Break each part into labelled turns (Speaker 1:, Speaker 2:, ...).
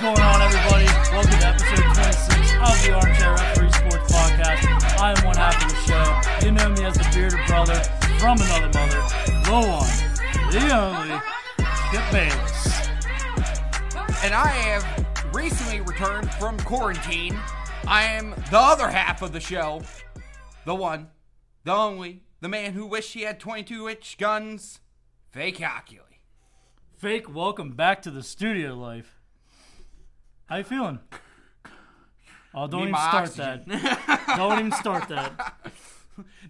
Speaker 1: going on, everybody? Welcome to episode 26 of the Armchair Referee Sports Podcast. I am one half of the show. You know me as the bearded brother from another mother. Go on, the only Skip Bayless.
Speaker 2: and I have recently returned from quarantine. I am the other half of the show, the one, the only, the man who wished he had 22 inch guns, fake calculi.
Speaker 1: Fake, welcome back to the studio life. How you feeling? Oh, don't
Speaker 2: Need
Speaker 1: even
Speaker 2: my
Speaker 1: start that. don't even start that.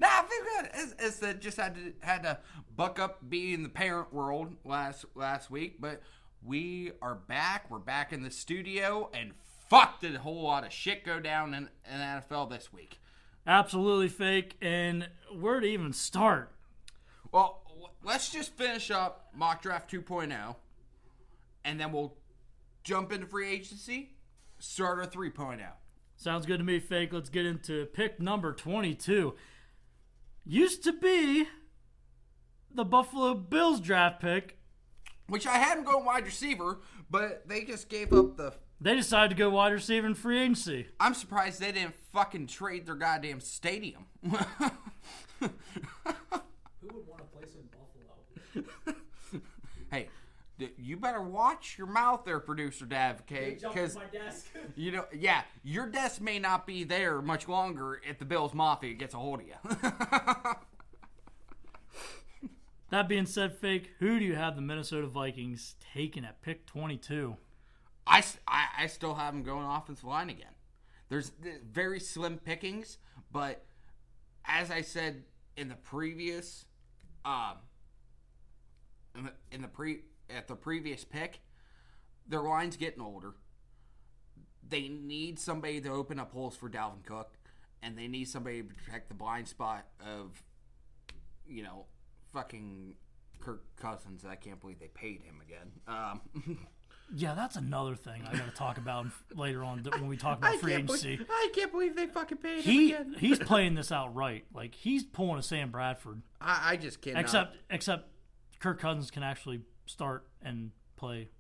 Speaker 2: Nah, I feel good. It's, it's that just had to had to buck up being in the parent world last last week, but we are back. We're back in the studio, and fuck did a whole lot of shit go down in, in the NFL this week.
Speaker 1: Absolutely fake. And where to even start?
Speaker 2: Well, let's just finish up mock draft 2.0, and then we'll jump into free agency, start our oh. 3.0.
Speaker 1: Sounds good to me, fake. Let's get into pick number 22. Used to be the Buffalo Bills draft pick.
Speaker 2: Which I had him going wide receiver, but they just gave up the.
Speaker 1: They decided to go wide receiver in free agency.
Speaker 2: I'm surprised they didn't fucking trade their goddamn stadium.
Speaker 3: Who would want to place in Buffalo?
Speaker 2: hey, d- you better watch your mouth there, producer Dav, okay? Because
Speaker 3: to my desk.
Speaker 2: you know, yeah, your desk may not be there much longer if the Bills Mafia gets a hold of you.
Speaker 1: That being said, fake, who do you have the Minnesota Vikings taking at pick 22?
Speaker 2: I I still have them going offensive line again. There's very slim pickings, but as I said in the previous, um, in the, in the pre at the previous pick, their line's getting older. They need somebody to open up holes for Dalvin Cook, and they need somebody to protect the blind spot of, you know, fucking Kirk Cousins. I can't believe they paid him again. Um,
Speaker 1: Yeah, that's another thing I got to talk about later on when we talk about free agency.
Speaker 2: Believe, I can't believe they fucking paid
Speaker 1: He
Speaker 2: him again.
Speaker 1: he's playing this out right. Like he's pulling a Sam Bradford.
Speaker 2: I, I just can't.
Speaker 1: Except except Kirk Cousins can actually start and play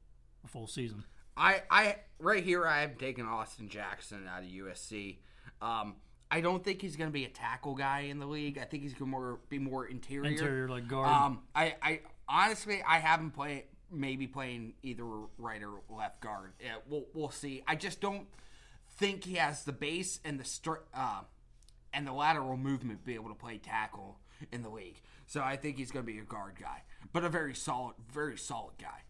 Speaker 1: a full season.
Speaker 2: I, I right here I have taken Austin Jackson out of USC. Um, I don't think he's going to be a tackle guy in the league. I think he's going to more be more interior.
Speaker 1: Interior like guard.
Speaker 2: Um, I, I honestly I haven't played maybe playing either right or left guard. Yeah, we'll we'll see. I just don't think he has the base and the str- uh, and the lateral movement to be able to play tackle in the league. So I think he's going to be a guard guy, but a very solid, very solid guy.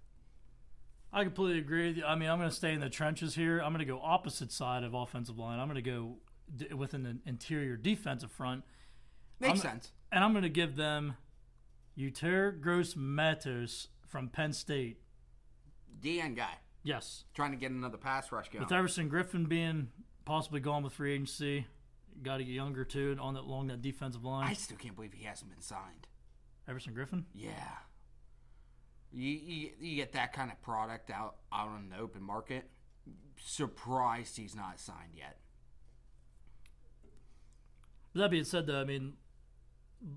Speaker 1: I completely agree with you. I mean, I'm going to stay in the trenches here. I'm going to go opposite side of offensive line. I'm going to go d- within the interior defensive front,
Speaker 2: Makes
Speaker 1: I'm-
Speaker 2: sense.
Speaker 1: and I'm going to give them Yetur Gross-Matos from Penn State.
Speaker 2: DN guy
Speaker 1: Yes,
Speaker 2: trying to get another pass rush going.
Speaker 1: with Everson Griffen being possibly gone with free agency, got to get younger too on that along that defensive line.
Speaker 2: I still can't believe he hasn't been signed.
Speaker 1: Everson Griffen.
Speaker 2: Yeah. You, you, you get that kind of product out, out on the open market. Surprised he's not signed yet.
Speaker 1: That being said, though, I mean,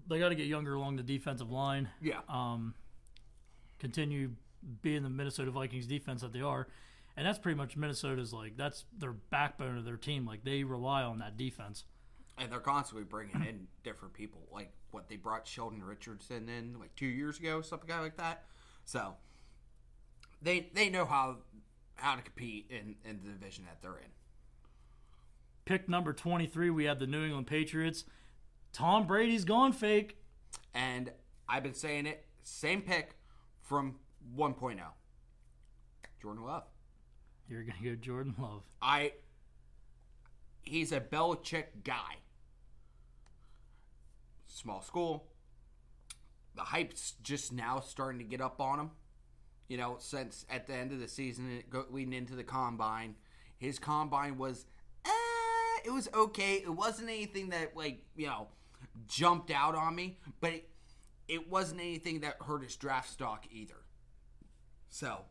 Speaker 1: they got to get younger along the defensive line.
Speaker 2: Yeah.
Speaker 1: um, continue being the Minnesota Vikings defense that they are. And that's pretty much Minnesota's like that's their backbone of their team. Like they rely on that defense.
Speaker 2: And they're constantly bringing in different people. Like what they brought Sheldon Richardson in like two years ago, something like that. So they they know how how to compete in, in the division that they're in.
Speaker 1: Pick number twenty three, we have the New England Patriots. Tom Brady's gone fake.
Speaker 2: And I've been saying it, same pick from 1.0. Jordan Love.
Speaker 1: You're gonna go Jordan Love.
Speaker 2: I he's a Belichick guy. Small school. The hype's just now starting to get up on him. You know, since at the end of the season, leading into the combine, his combine was, eh, it was okay. It wasn't anything that like you know jumped out on me, but it, it wasn't anything that hurt his draft stock either. So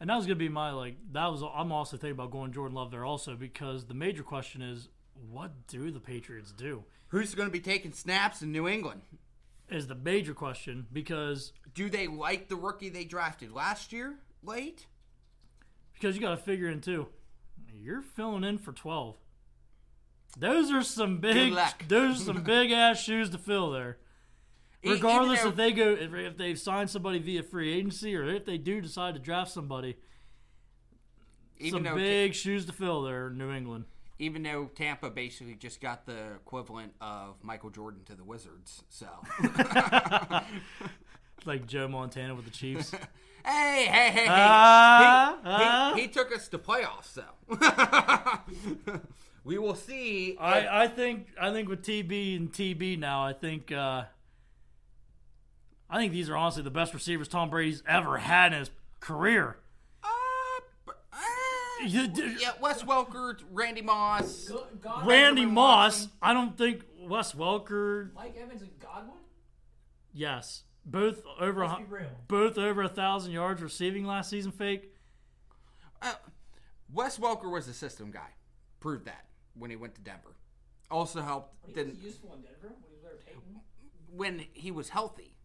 Speaker 1: And that was gonna be my like that was I'm also thinking about going Jordan Love there also because the major question is what do the Patriots do?
Speaker 2: who's going to be taking snaps in New England?
Speaker 1: Is the major question because
Speaker 2: Do they like the rookie they drafted last year late?
Speaker 1: because you got to figure in too. You're filling in for twelve. Those are some big. Those are some big ass shoes to fill there. Regardless if they go, if, if they've signed somebody via free agency, or if they do decide to draft somebody,
Speaker 2: even
Speaker 1: some big shoes to fill there, in New England.
Speaker 2: even though Tampa basically just got the equivalent of Michael Jordan to the Wizards. So,
Speaker 1: Like Joe Montana with the Chiefs.
Speaker 2: hey, hey, hey, hey.
Speaker 1: Ah,
Speaker 2: he,
Speaker 1: ah.
Speaker 2: he, he took us to playoffs, so we will see. if-
Speaker 1: I, I think I think with TB and TB now, I think uh, I think these are honestly the best receivers Tom Brady's ever had in his career.
Speaker 2: uh, uh, yeah, Wes Welker, Randy Moss.
Speaker 3: Go- Godwin,
Speaker 1: Randy
Speaker 2: Benjamin
Speaker 1: Moss,
Speaker 2: Watson.
Speaker 1: I don't think Wes Welker.
Speaker 3: Mike Evans, and Godwin.
Speaker 1: Yes, both over a,
Speaker 3: Let's be
Speaker 1: hu-
Speaker 3: real.
Speaker 1: both over a thousand yards receiving last season. Fake.
Speaker 2: Uh, Wes Welker was a system guy. Proved that when he went to Denver. Also helped
Speaker 3: He was
Speaker 2: didn't,
Speaker 3: useful in Denver when he was there Peyton.
Speaker 2: when he was healthy.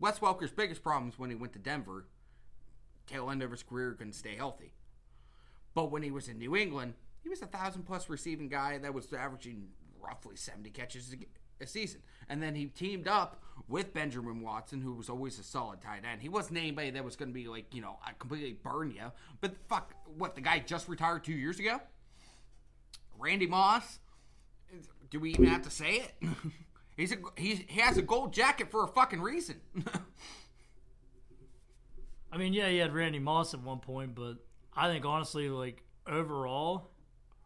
Speaker 2: Wes Welker's biggest problems when he went to Denver, tail end of his career, couldn't stay healthy. But when he was in New England, he was a thousand plus receiving guy that was averaging roughly 70 catches a, season. And then he teamed up with Benjamin Watson, who was always a solid tight end. He wasn't anybody that was going to be like, you know, I completely burn you. But fuck, what, the guy just retired two years ago? Randy Moss? Do we even have to say it? he's a, he's, he has a gold jacket for a fucking reason.
Speaker 1: I mean, yeah, he had Randy Moss at one point, but I think honestly, like overall,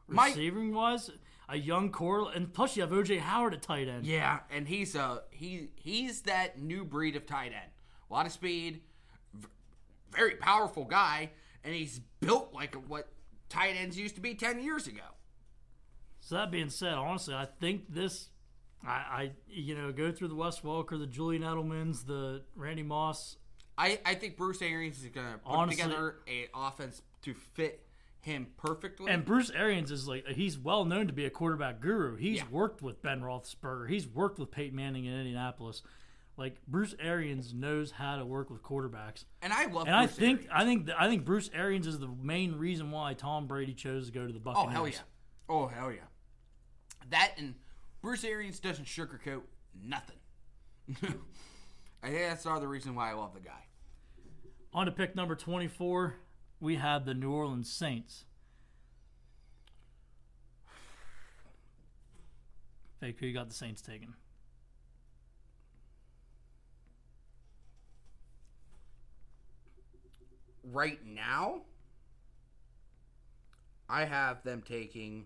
Speaker 1: receiving wise, a young core, and plus you have OJ Howard at tight end.
Speaker 2: Yeah, and he's a he he's that new breed of tight end. A lot of speed, very powerful guy, and he's built like what tight ends used to be ten years ago.
Speaker 1: So that being said, honestly, I think this, I, I you know, go through the Wes Welker, the Julian Edelmans, the Randy Moss.
Speaker 2: I, I think Bruce Arians is gonna put
Speaker 1: Honestly-
Speaker 2: together an offense to fit him perfectly.
Speaker 1: And Bruce Arians is like he's well known to be a quarterback guru. He's
Speaker 2: Yeah.
Speaker 1: worked with Ben Roethlisberger. He's worked with Peyton Manning in Indianapolis. Like Bruce Arians knows how to work with quarterbacks.
Speaker 2: And I love.
Speaker 1: And I think
Speaker 2: Arians.
Speaker 1: I think I think Bruce Arians is the main reason why Tom Brady chose to go to the Buccaneers.
Speaker 2: Oh hell yeah! Oh hell yeah! That and Bruce Arians doesn't sugarcoat nothing. I think that's the reason why I love the guy.
Speaker 1: On to pick number twenty-four, we have the New Orleans Saints. Fake, who you got the Saints taking?
Speaker 2: right now, I have them taking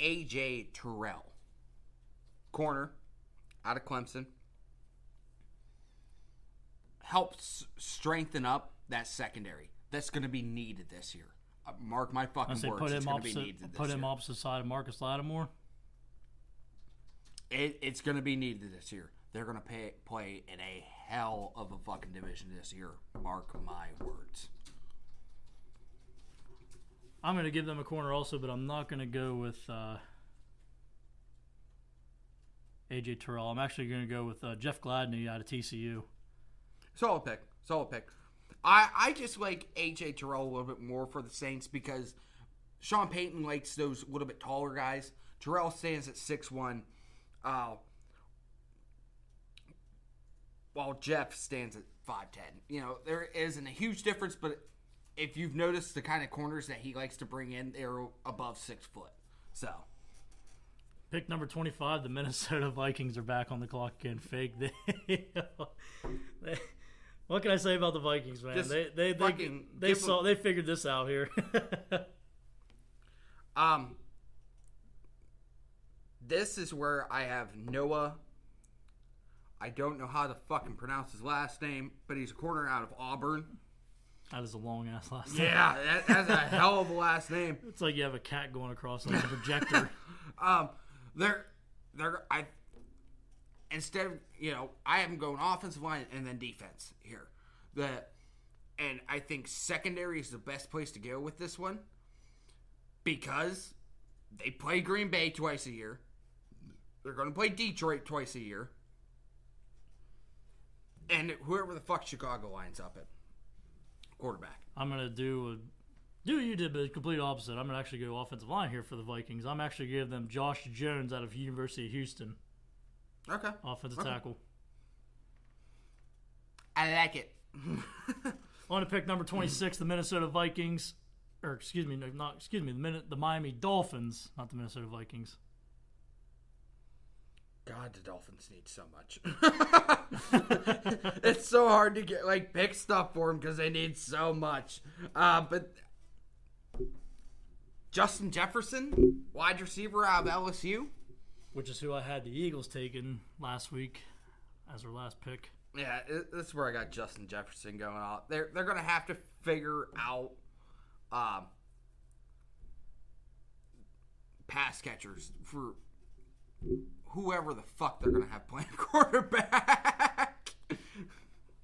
Speaker 2: AJ Terrell, corner, out of Clemson. Helps strengthen up that secondary. That's going to be needed this year. Uh, mark my fucking
Speaker 1: say
Speaker 2: words.
Speaker 1: put him
Speaker 2: going to be
Speaker 1: opposite,
Speaker 2: needed this
Speaker 1: put him opposite side of Marcus Lattimore.
Speaker 2: It, it's going to be needed this year. They're going to pay, play in a hell of a fucking division this year. Mark my words.
Speaker 1: I'm going to give them a corner also, but I'm not going to go with uh, AJ Terrell. I'm actually going to go with uh, Jeff Gladney out of TCU.
Speaker 2: Solid pick. Solid pick. I, I just like AJ Terrell a little bit more for the Saints because Sean Payton likes those little bit taller guys. Terrell stands at 6'1", uh, while Jeff stands at 5'10". You know, there isn't a huge difference, but if you've noticed the kind of corners that he likes to bring in, they're above six foot. So,
Speaker 1: Pick number 25, the Minnesota Vikings are back on the clock again. Fake. They, they- what can I say about the Vikings, man?
Speaker 2: Just
Speaker 1: they they they,
Speaker 2: fucking
Speaker 1: they saw
Speaker 2: them-
Speaker 1: they figured this out here.
Speaker 2: Um, this is where I have Noah. I don't know how to fucking pronounce his last name, but he's a corner out of Auburn.
Speaker 1: That is a long ass last name.
Speaker 2: Yeah, that, that's a hell of a last name.
Speaker 1: It's like you have a cat going across like a projector.
Speaker 2: Um, they're they're I instead of you know I have them going offensive line and then defense here. The and I think secondary is the best place to go with this one because they play Green Bay twice a year. They're going to play Detroit twice a year. And whoever the fuck Chicago lines up at. Quarterback.
Speaker 1: I'm gonna do a, do what you did, but the complete opposite. I'm gonna actually go offensive line here for the Vikings. I'm actually give them Josh Jones out of University of Houston,
Speaker 2: Okay.
Speaker 1: offensive
Speaker 2: Okay.
Speaker 1: tackle.
Speaker 2: I like it.
Speaker 1: On to pick number 26, the Minnesota Vikings, or excuse me, not excuse me, the minute the Miami Dolphins, not the Minnesota Vikings.
Speaker 2: God, the Dolphins need so much. it's so hard to get like pick stuff for them because they need so much. Uh, but Justin Jefferson, wide receiver out of LSU.
Speaker 1: which is who I had the Eagles taken last week as their last pick.
Speaker 2: Yeah, it, that's where I got Justin Jefferson going out. They're they're gonna have to figure out um, pass catchers for whoever the fuck they're gonna have playing quarterback.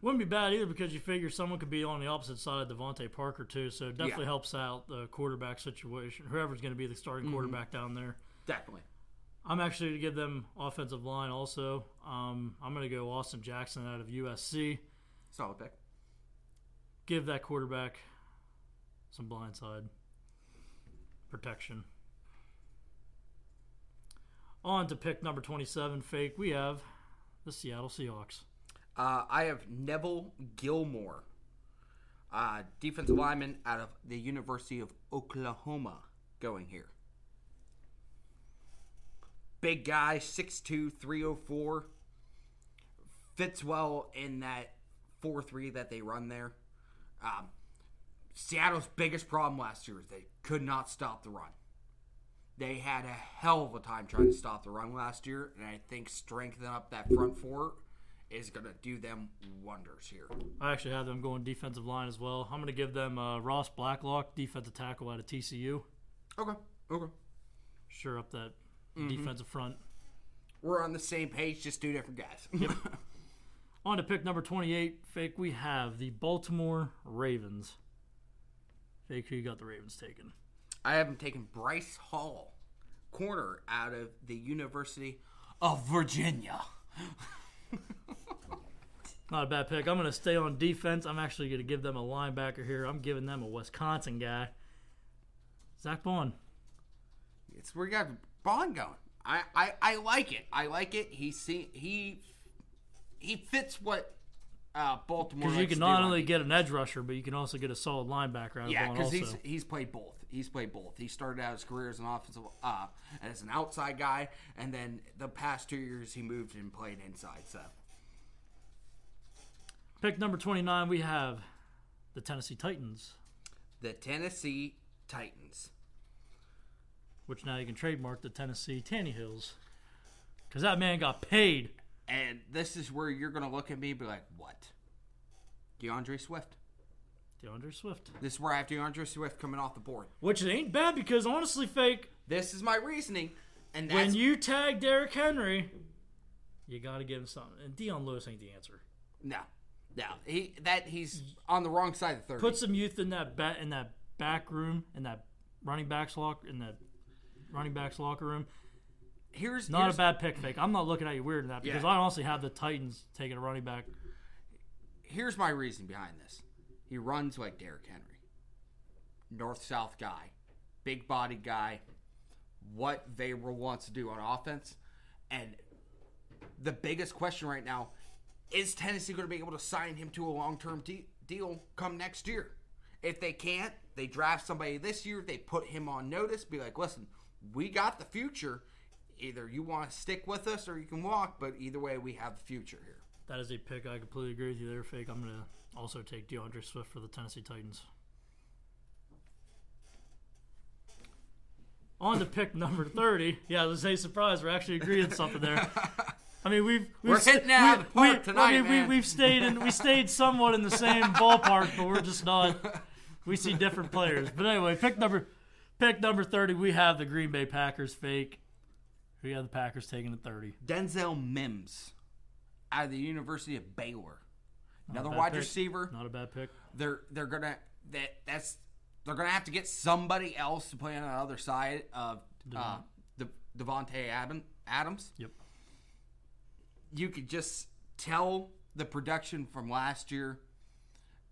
Speaker 1: Wouldn't be bad either because you figure someone could be on the opposite side of DeVante Parker too, so it definitely
Speaker 2: Yeah.
Speaker 1: helps out the quarterback situation. Whoever's going to be the starting quarterback down there.
Speaker 2: Definitely.
Speaker 1: I'm actually going to give them offensive line also. Um, I'm going to go Austin Jackson out of USC.
Speaker 2: Solid pick.
Speaker 1: Give that quarterback some blindside protection. On to pick number 27, fake. We have the Seattle Seahawks.
Speaker 2: Uh, I have Neville Gallimore, uh, defensive lineman out of the University of Oklahoma, going here. Big guy, 6'2", 304. Fits well in that 4-3 that they run there. Um, Seattle's biggest problem last year is they could not stop the run. They had a hell of a time trying to stop the run last year, and I think strengthening up that front four is going to do them wonders here.
Speaker 1: I actually have them going defensive line as well. I'm going to give them uh, Ross Blacklock, defensive tackle out of TCU.
Speaker 2: Okay, okay.
Speaker 1: Sure up that
Speaker 2: Mm-hmm.
Speaker 1: defensive front.
Speaker 2: We're on the same page, just two different guys. yep.
Speaker 1: On to pick number 28, fake. We have the Baltimore Ravens. Fake, who you got the Ravens taken?
Speaker 2: I haven't taken Bryce Hall, corner out of the University of Virginia.
Speaker 1: Not a bad pick. I'm going to stay on defense. I'm actually going to give them a linebacker here. I'm giving them a Wisconsin guy. Zack Baun.
Speaker 2: It's where you got Baun going. I, I, I like it. I like it. He see he he fits what uh, Baltimore.
Speaker 1: Because you can not only get an edge rusher, but you can also get a solid linebacker out of
Speaker 2: Yeah,
Speaker 1: Baun
Speaker 2: because he's he's played both. He's played both. He started out his career as an offensive uh, as an outside guy, and then the past two years he moved and played inside. So
Speaker 1: Pick number 29, we have the Tennessee Titans,
Speaker 2: the Tennessee Titans.
Speaker 1: which now you can trademark the Tennessee Tanny Hills. Because that man got paid.
Speaker 2: And this is where you're gonna look at me and be like, "What?" DeAndre Swift.
Speaker 1: DeAndre Swift.
Speaker 2: This is where I have DeAndre Swift coming off the board.
Speaker 1: Which it ain't bad because honestly, fake,
Speaker 2: This is my reasoning, and that's
Speaker 1: when you tag Derrick Henry, you got to give him something. And Dion Lewis ain't the answer.
Speaker 2: no, no. He that he's on the wrong side of thirty.
Speaker 1: Put some youth in that bat in that back room in that running backs lock in that running backs locker room.
Speaker 2: here's
Speaker 1: Not
Speaker 2: here's,
Speaker 1: a bad pick, fake. I'm not looking at you weird in that because
Speaker 2: Yeah.
Speaker 1: I honestly have the Titans taking a running back.
Speaker 2: here's my reason behind this. He runs like Derrick Henry. North South guy. Big bodied guy. What Vayner wants to do on offense. And the biggest question right now is Tennessee going to be able to sign him to a long term de- deal come next year? If they can't, they draft somebody this year, they put him on notice, be like, listen, we got the future. Either you want to stick with us or you can walk, but either way, we have the future here.
Speaker 1: That is a pick. I completely agree with you there, fake. I'm gonna also take DeAndre Swift for the Tennessee Titans. On to pick number thirty. Yeah, let's say surprise. We're actually agreeing something there. I mean, we've, we've
Speaker 2: We're hitting it out of the park tonight,
Speaker 1: I mean,
Speaker 2: man.
Speaker 1: We, we've stayed in, we stayed somewhat in the same ballpark, but we're just not. We see different players. But anyway, pick number, pick number thirty. We have the Green Bay Packers. Fake. We have the Packers taking at thirty.
Speaker 2: Denzel Mims out of the University of Baylor. Another wide
Speaker 1: pick.
Speaker 2: receiver.
Speaker 1: Not a bad pick.
Speaker 2: They're they're gonna that that's they're gonna have to get somebody else to play on the other side of uh, the Davante Adam, Adams.
Speaker 1: Yep.
Speaker 2: You could just tell the production from last year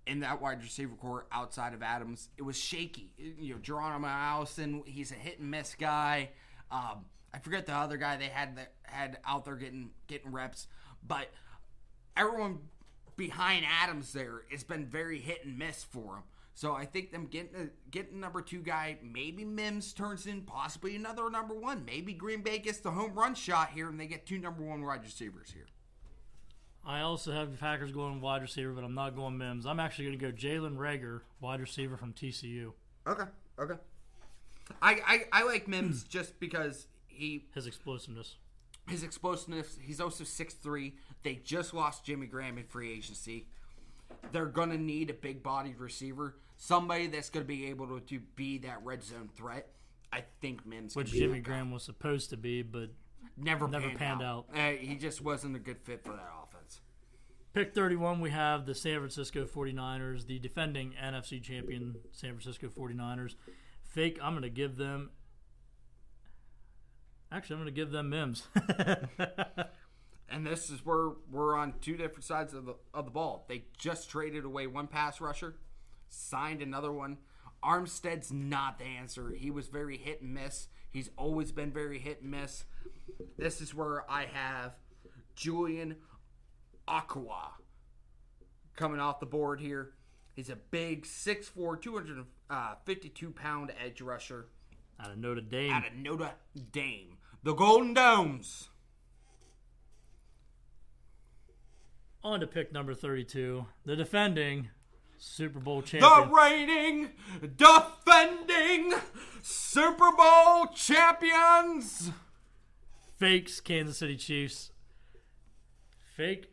Speaker 2: in that wide receiver core outside of Adams, it was shaky. You know, Geronimo Allison, he's a hit and miss guy. Um, I forget the other guy they had that had out there getting getting reps, but everyone behind Adams there has been very hit and miss for him. So I think them getting a, getting number two guy, maybe Mims turns in possibly another number one. Maybe Green Bay gets the home run shot here and they get two number one wide receivers here.
Speaker 1: I also have the Packers going wide receiver, but I'm not going Mims. I'm actually going to go Jalen Reagor, wide receiver from TCU.
Speaker 2: Okay, okay. I I, I like Mims just because he
Speaker 1: His explosiveness.
Speaker 2: his explosiveness. He's also 6'3". They just lost Jimmy Graham in free agency. They're gonna need a big bodied receiver, somebody that's gonna be able to, to be that red zone threat. I think Mims,
Speaker 1: Which
Speaker 2: be
Speaker 1: Jimmy. Graham was supposed to be, but
Speaker 2: never
Speaker 1: never
Speaker 2: panned,
Speaker 1: panned
Speaker 2: out.
Speaker 1: out.
Speaker 2: Uh, he just wasn't a good fit for that offense.
Speaker 1: Pick 31, we have the San Francisco 49ers, the defending NFC champion San Francisco 49ers. Fake, I'm going to give them. Actually, I'm going to give them Mims.
Speaker 2: And this is where we're on two different sides of the of the ball. They just traded away one pass rusher, signed another one. Armstead's not the answer. He was very hit and miss. He's always been very hit and miss. This is where I have Julian Okwara coming off the board here. He's a big 6'4", 252 pound edge rusher
Speaker 1: Out of Notre Dame.
Speaker 2: out of Notre Dame. The Golden Domes.
Speaker 1: On to pick number 32, the defending Super Bowl champion.
Speaker 2: the reigning, defending Super Bowl champions.
Speaker 1: Fakes, Kansas City Chiefs. Fake,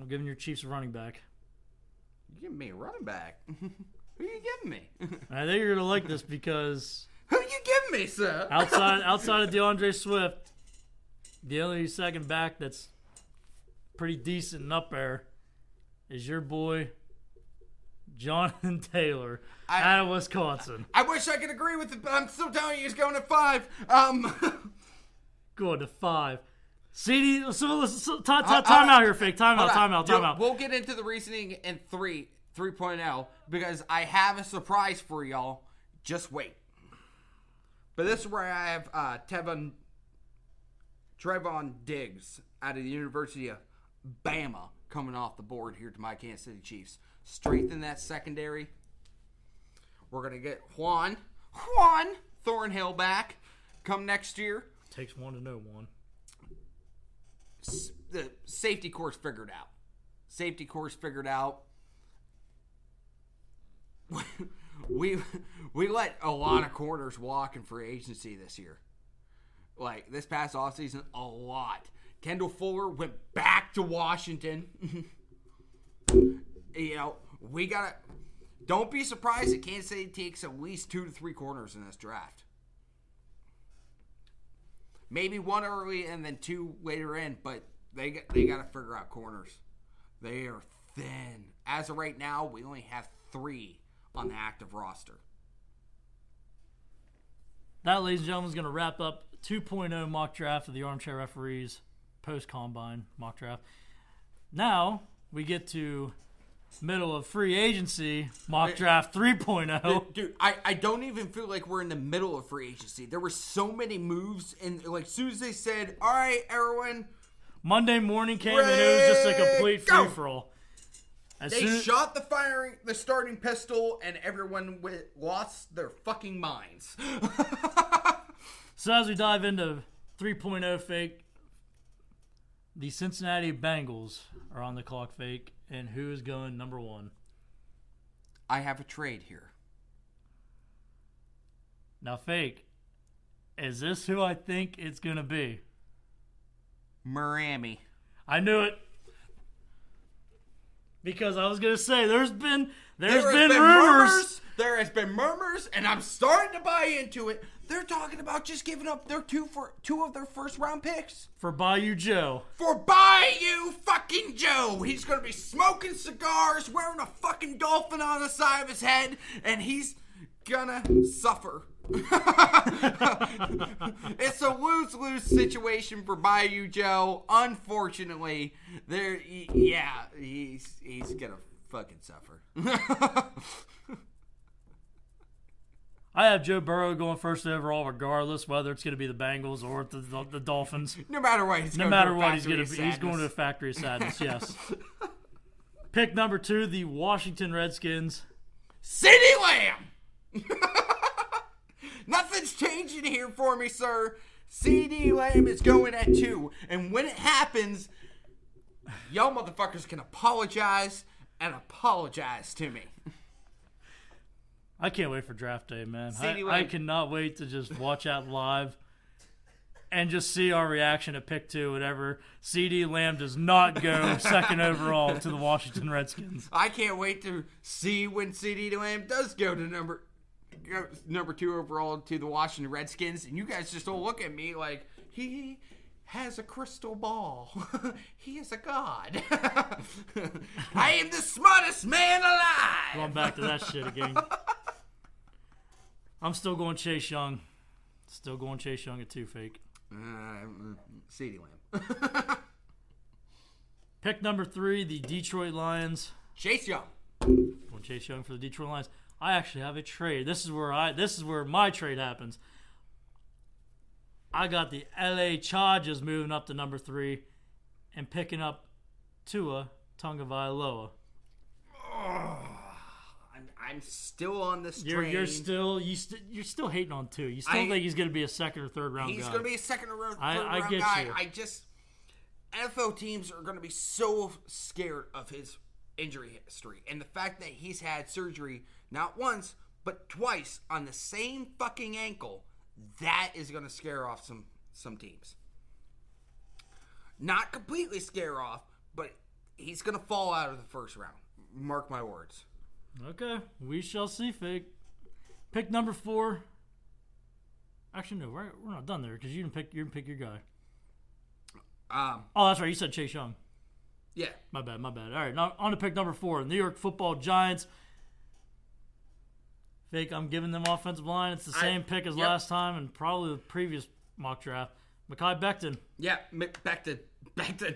Speaker 1: I'm giving your Chiefs a running back.
Speaker 2: You giving me a running back? Who you giving me?
Speaker 1: I think you're going to like this because
Speaker 2: Who you giving me, sir?
Speaker 1: outside outside of DeAndre Swift, the only second back that's pretty decent and up there is your boy Jonathan Taylor
Speaker 2: I-
Speaker 1: out of Wisconsin.
Speaker 2: I wish I could agree with it, but I'm still telling you he's going to five. Um,
Speaker 1: Going to five. CD, so, so time,
Speaker 2: Uh,
Speaker 1: time
Speaker 2: uh,
Speaker 1: out here, fake. Time out, time out, time out.
Speaker 2: We'll get into the reasoning in three, 3.0 because I have a surprise for y'all. Just wait. But this is where I have uh, Tevin Trevon Diggs out of the University of Bama coming off the board here to my Kansas City Chiefs. Strengthen that secondary. We're gonna get Juan Juan Thornhill back come next year.
Speaker 1: Takes one to know one.
Speaker 2: s- the safety course figured out. Safety course figured out. we we let a lot of corners walk in free agency this year. Like this past offseason, a lot. Kendall Fuller went back to Washington. you know, we gotta don't be surprised if Kansas City takes at least two to three corners in this draft. Maybe one early and then two later in, but they got, they got to figure out corners. They are thin. As of right now, we only have three on the active roster.
Speaker 1: That, ladies and gentlemen, is going to wrap up 2.0 mock draft of the Armchair Referees post combine mock draft. Now we get to middle of free agency mock draft oh. 3.0.
Speaker 2: Dude, I, I don't even feel like we're in the middle of free agency. There were so many moves, and like as soon as they said, "All right, everyone,"
Speaker 1: Monday morning came and it was just a complete
Speaker 2: Go!
Speaker 1: free for all. As
Speaker 2: they
Speaker 1: soon,
Speaker 2: shot the firing, the starting pistol, and everyone lost their fucking minds.
Speaker 1: so as we dive into 3.0 fake, the Cincinnati Bengals are on the clock fake, and who is going number one?
Speaker 2: I have a trade here.
Speaker 1: Now, fake, is this who I think it's going to be?
Speaker 2: Miami.
Speaker 1: I knew it. Because I was gonna say there's been there's
Speaker 2: There
Speaker 1: been,
Speaker 2: been
Speaker 1: rumors.
Speaker 2: murmurs. There has been murmurs, and I'm starting to buy into it. They're talking about just giving up their two for two of their first round picks
Speaker 1: for Bayou Joe.
Speaker 2: for Bayou fucking Joe. He's gonna be smoking cigars, wearing a fucking dolphin on the side of his head, and he's gonna suffer. it's a lose lose situation for Bayou Joe. Unfortunately, there, yeah, he's he's gonna fucking suffer.
Speaker 1: I have Joe Burrow going first overall, regardless whether it's going to be the Bengals or the, the, the Dolphins.
Speaker 2: no matter what, he's
Speaker 1: No
Speaker 2: going
Speaker 1: matter what, he's going to be, he's going to a factory of sadness. Yes. Pick number two, the Washington Redskins.
Speaker 2: CD Lamb. Nothing's changing here for me, sir. CD Lamb is going at two, and when it happens, y'all motherfuckers can apologize and apologize to me.
Speaker 1: I can't wait for draft day, man. I, I cannot wait to just watch out live and just see our reaction at pick two, whatever. CD Lamb does not go second overall to the Washington Redskins.
Speaker 2: I can't wait to see when CD Lamb does go to number go number two overall to the Washington Redskins, and you guys just all look at me like he has a crystal ball. he is a god. I am the smartest man alive.
Speaker 1: Going back to that shit again. I'm still going Chase Young. Still going Chase Young at two fake.
Speaker 2: Uh, CD Lamb.
Speaker 1: Pick number three, the Detroit Lions.
Speaker 2: Chase Young.
Speaker 1: Going Chase Young for the Detroit Lions. I actually have a trade. This is where I this is where my trade happens. I got the LA Chargers moving up to number three and picking up Tua Tonga
Speaker 2: Tagovailoa. I'm, still on this
Speaker 1: You're
Speaker 2: train.
Speaker 1: you're still you st- you're still hating on Tua. You still
Speaker 2: I-
Speaker 1: think he's going to be a second or third round guy.
Speaker 2: He's going to be a second or third
Speaker 1: I- I get
Speaker 2: guy.
Speaker 1: you.
Speaker 2: I just NFL teams are going to be so scared of his injury history and the fact that he's had surgery not once but twice on the same fucking ankle. That is going to scare off some some teams. Not completely scare off, but he's going to fall out of the first round. Mark my words.
Speaker 1: Okay, we shall see. Fake. Pick number four. Actually, no, we're, we're not done there because you didn't pick. You didn't pick your guy.
Speaker 2: Um,
Speaker 1: Oh, that's right. You said Chase Young.
Speaker 2: yeah,
Speaker 1: My bad. My bad. All right, now on to pick number four. New York Football Giants. Fake. I'm giving them offensive line. It's the
Speaker 2: I-
Speaker 1: same pick as
Speaker 2: yep.
Speaker 1: last time and probably the previous mock draft. Mekhi Becton.
Speaker 2: Yeah, m- back to back to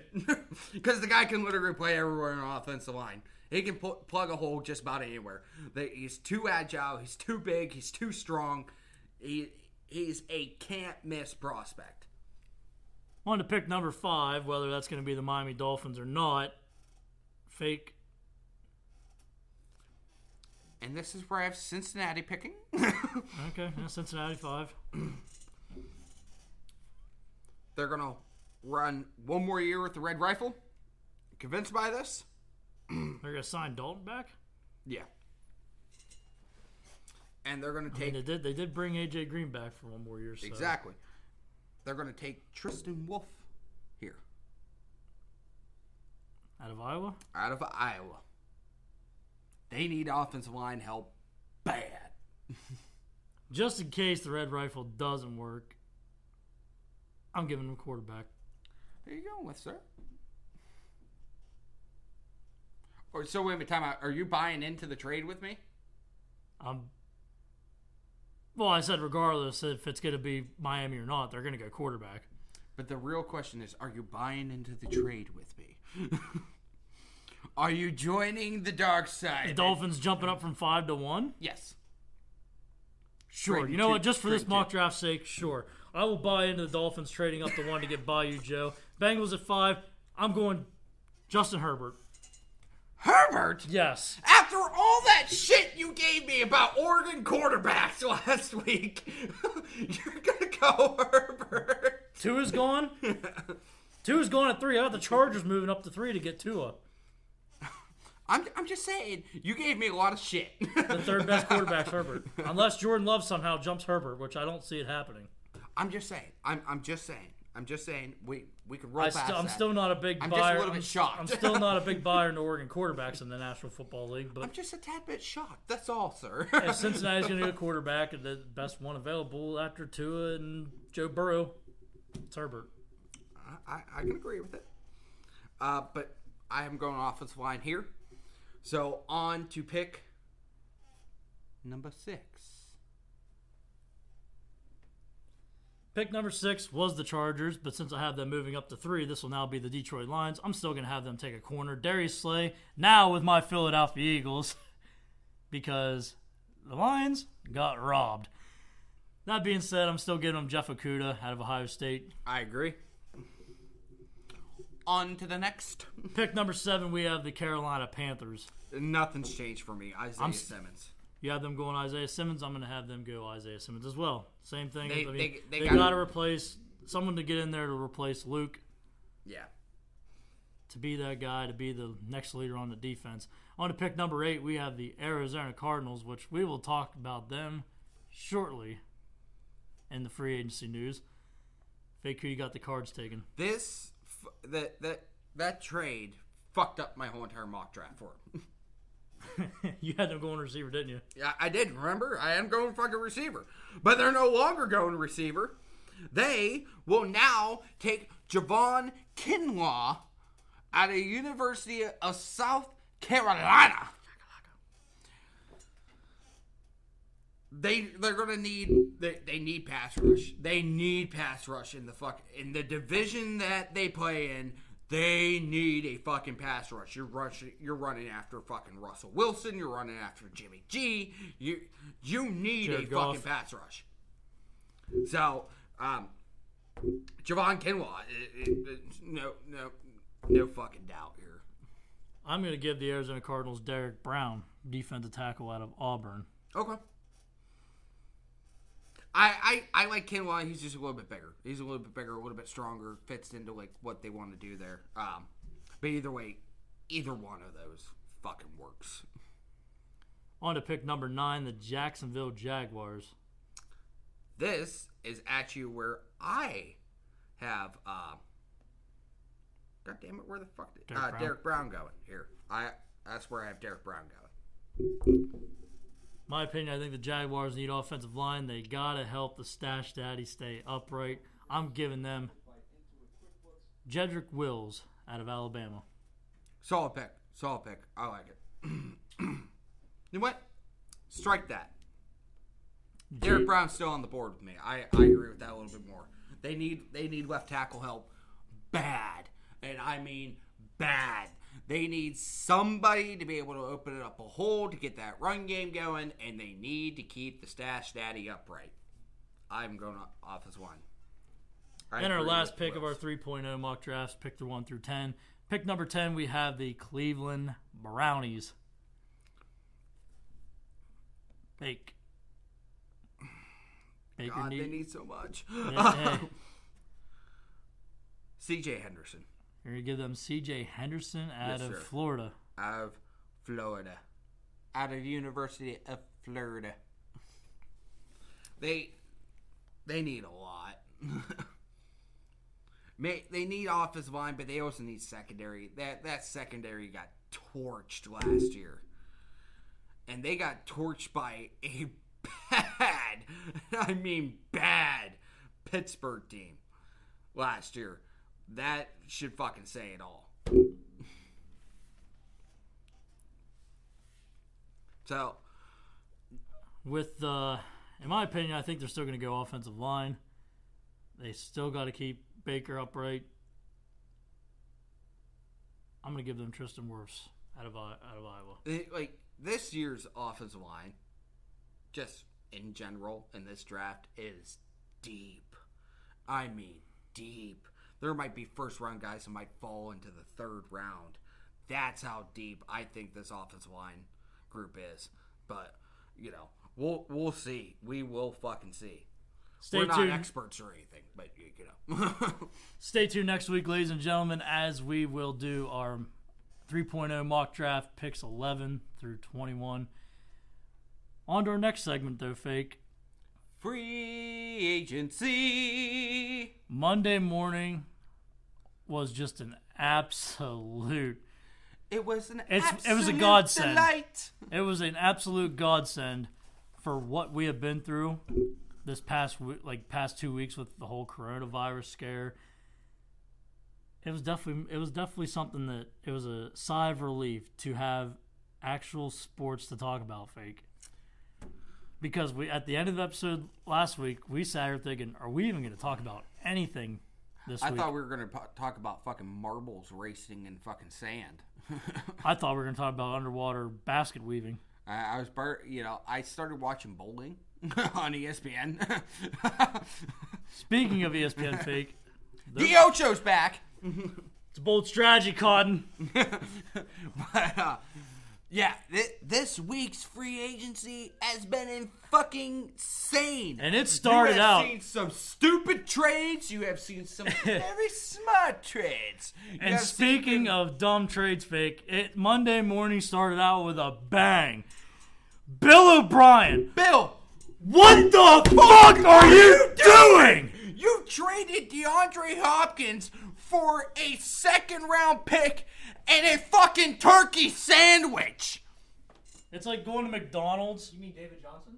Speaker 2: because the guy can literally play everywhere on the offensive line. He can pl- plug a hole just about anywhere. They, he's too agile. He's too big. He's too strong. He he's a can't miss prospect.
Speaker 1: On to pick number five, whether that's going to be the Miami Dolphins or not. Fake.
Speaker 2: And this is where I have Cincinnati picking.
Speaker 1: Okay, yeah, Cincinnati five.
Speaker 2: They're gonna run one more year with the red rifle. Convinced by this?
Speaker 1: They're going to sign Dalton back.
Speaker 2: Yeah. And they're gonna
Speaker 1: I mean,
Speaker 2: take
Speaker 1: they did. They did bring AJ Green back for one more year. So.
Speaker 2: exactly. They're gonna take Tristan Wirfs here
Speaker 1: Out of Iowa.
Speaker 2: out of Iowa. They need offensive line help bad.
Speaker 1: Just in case the red rifle doesn't work, I'm giving them quarterback.
Speaker 2: There you go with sir. Or so wait a minute, time out. Are you buying into the trade with me?
Speaker 1: Um. Well, I said regardless if it's going to be Miami or not, they're going to go quarterback.
Speaker 2: But the real question is, are you buying into the trade with me? are you joining the dark side?
Speaker 1: The Dolphins jumping up from five to one.
Speaker 2: Yes.
Speaker 1: Sure.
Speaker 2: Trading
Speaker 1: You know
Speaker 2: two-
Speaker 1: what? Just for this mock
Speaker 2: two.
Speaker 1: draft's sake, sure. I will buy into the Dolphins trading up to one to get Bayou Joe. Bengals at five. I'm going Justin Herbert.
Speaker 2: Herbert?
Speaker 1: Yes.
Speaker 2: After all that shit you gave me about Oregon quarterbacks last week, you're gonna go Herbert.
Speaker 1: Tua is gone. Tua is gone at three. I got the Chargers moving up to three to get Tua.
Speaker 2: I'm, I'm just saying, you gave me a lot of shit.
Speaker 1: The third best quarterback's Herbert. Unless Jordan Love somehow jumps Herbert, which I don't see it happening.
Speaker 2: I'm just saying. I'm, I'm just saying. I'm just saying. We we could roll
Speaker 1: I
Speaker 2: past
Speaker 1: st- I'm
Speaker 2: that.
Speaker 1: still not a big
Speaker 2: I'm just a
Speaker 1: buyer.
Speaker 2: little bit shocked.
Speaker 1: I'm still not a big buyer into Oregon quarterbacks in the National Football League, but I'm
Speaker 2: just a tad bit shocked. That's all, sir.
Speaker 1: if Cincinnati's going to get a quarterback, and the best one available after Tua and Joe Burrow, it's Herbert.
Speaker 2: I, I can agree with it. Uh, but I am going offensive line here. So on to pick number six.
Speaker 1: Pick number six was the Chargers, but since I have them moving up to three, this will now be the Detroit Lions. I'm still going to have them take a corner. Darius Slay, now with my Philadelphia Eagles, because the Lions got robbed. That being said, I'm still giving them Jeff Okudah out of Ohio State.
Speaker 2: I agree. On to the next.
Speaker 1: Pick number seven, we have the Carolina Panthers.
Speaker 2: Nothing's changed for me. Isaiah
Speaker 1: I'm
Speaker 2: Simmons.
Speaker 1: You have them going Isaiah Simmons. I'm going to have them go Isaiah Simmons as well. Same thing.
Speaker 2: They-
Speaker 1: I mean,
Speaker 2: they-
Speaker 1: they,
Speaker 2: they
Speaker 1: got
Speaker 2: gotta-
Speaker 1: replace someone to get in there to replace Luke.
Speaker 2: Yeah.
Speaker 1: to be that guy, to be the next leader on the defense. On to pick number eight, we have the Arizona Cardinals, which we will talk about them shortly in the free agency news. Fake who you got the cards taken.
Speaker 2: This f- that that that trade fucked up my whole entire mock draft for him.
Speaker 1: you had them going receiver, didn't you?
Speaker 2: Yeah, I did. Remember, I am going fucking receiver, but they're no longer going receiver. They will now take Javon Kinlaw out of University of South Carolina. They they're gonna need they, they need pass rush. They need pass rush in the fuck in the division that they play in. They need a fucking pass rush. You're rushing. You're running after fucking Russell Wilson. You're running after Jimmy G. You you need
Speaker 1: Jared
Speaker 2: a
Speaker 1: Goff.
Speaker 2: fucking pass rush. So, um, Javon Kinlaw, it- it- it- no no no fucking doubt here.
Speaker 1: I'm going to give the Arizona Cardinals Derrick Brown, defensive tackle out of Auburn.
Speaker 2: Okay. I, I I like Kinlaw. He's just a little bit bigger. He's a little bit bigger, a little bit stronger. Fits into like what they want to do there. Um, but either way, either one of those fucking works.
Speaker 1: On to pick number nine, the Jacksonville Jaguars.
Speaker 2: This is actually where I have. Uh, God damn it! Where the fuck did
Speaker 1: Derrick
Speaker 2: uh,
Speaker 1: Brown.
Speaker 2: Derrick Brown going? Here, I that's where I have Derrick Brown going.
Speaker 1: My opinion, I think the Jaguars need offensive line. They got to help the Stash Daddy stay upright. I'm giving them Jedrick Wills out of Alabama.
Speaker 2: Solid pick. Solid pick. I like it. you know what? Strike that. Derrick Brown's still on the board with me. I, I agree with that a little bit more. They need they need left tackle help bad. And I mean bad. They need somebody to be able to open it up a hole to get that run game going, and they need to keep the stash daddy upright. I'm going off as one. I
Speaker 1: And our last pick of our
Speaker 2: Wills.
Speaker 1: 3.0 mock drafts, pick the 1 through 10. Pick number 10, we have the Cleveland Brownies. Bake. Baker
Speaker 2: God, they
Speaker 1: need.
Speaker 2: need so much.
Speaker 1: Hey,
Speaker 2: CJ Henderson.
Speaker 1: You're going to give them CJ Henderson out
Speaker 2: Yes,
Speaker 1: of
Speaker 2: sir.
Speaker 1: Florida.
Speaker 2: out of Florida. Out of University of Florida. They they need a lot. May, they need offensive line, but they also need secondary. That that secondary got torched last year. And they got torched by a bad, I mean bad Pittsburgh team last year. That should fucking say it all. So,
Speaker 1: With, uh, in my opinion, I think they're still going to go offensive line. They still got to keep Baker upright. I'm going to give them Tristan Wirfs out of out of Iowa.
Speaker 2: it- like this year's offensive line, just in general in this draft, is deep. I mean, deep. There might be first round guys who might fall into the third round. That's how deep I think this offensive line group is. But you know, we'll we'll see. We will fucking see.
Speaker 1: Stay
Speaker 2: We're not
Speaker 1: tuned.
Speaker 2: experts or anything, but you, you know.
Speaker 1: Stay tuned next week, ladies and gentlemen, as we will do our 3.0 mock draft picks 11 through 21. On to our next segment, though, fake.
Speaker 2: Free agency.
Speaker 1: Monday morning was just an absolute.
Speaker 2: It was an
Speaker 1: It's- it was a godsend.
Speaker 2: delight.
Speaker 1: It was an absolute godsend for what we have been through this past like past two weeks with the whole coronavirus scare. It was definitely it was definitely something that it was a sigh of relief to have actual sports to talk about. Fake. Because we at the end of the episode last week we sat here thinking, are we even going to talk about anything this week?
Speaker 2: I
Speaker 1: week?
Speaker 2: thought we were gonna po- talk about fucking marbles racing in fucking sand.
Speaker 1: I thought we were going to talk about underwater basket weaving.
Speaker 2: I, I was, bar- you know, I started watching bowling on ESPN.
Speaker 1: Speaking of ESPN fake,
Speaker 2: the Ocho's back.
Speaker 1: it's a bold strategy, Cotton.
Speaker 2: But, uh, yeah, th- this week's free agency has been in fucking insane.
Speaker 1: And it started out.
Speaker 2: you have
Speaker 1: out-
Speaker 2: seen some stupid trades. You have seen some very smart trades. You
Speaker 1: And
Speaker 2: have seen-
Speaker 1: speaking of dumb trades fake, it Monday morning started out with a bang. Bill O'Brien,
Speaker 2: Bill,
Speaker 1: what the fuck are you doing?
Speaker 2: you traded DeAndre Hopkins for a second round pick and a fucking turkey sandwich.
Speaker 1: It's like going to McDonald's.
Speaker 3: You mean David Johnson?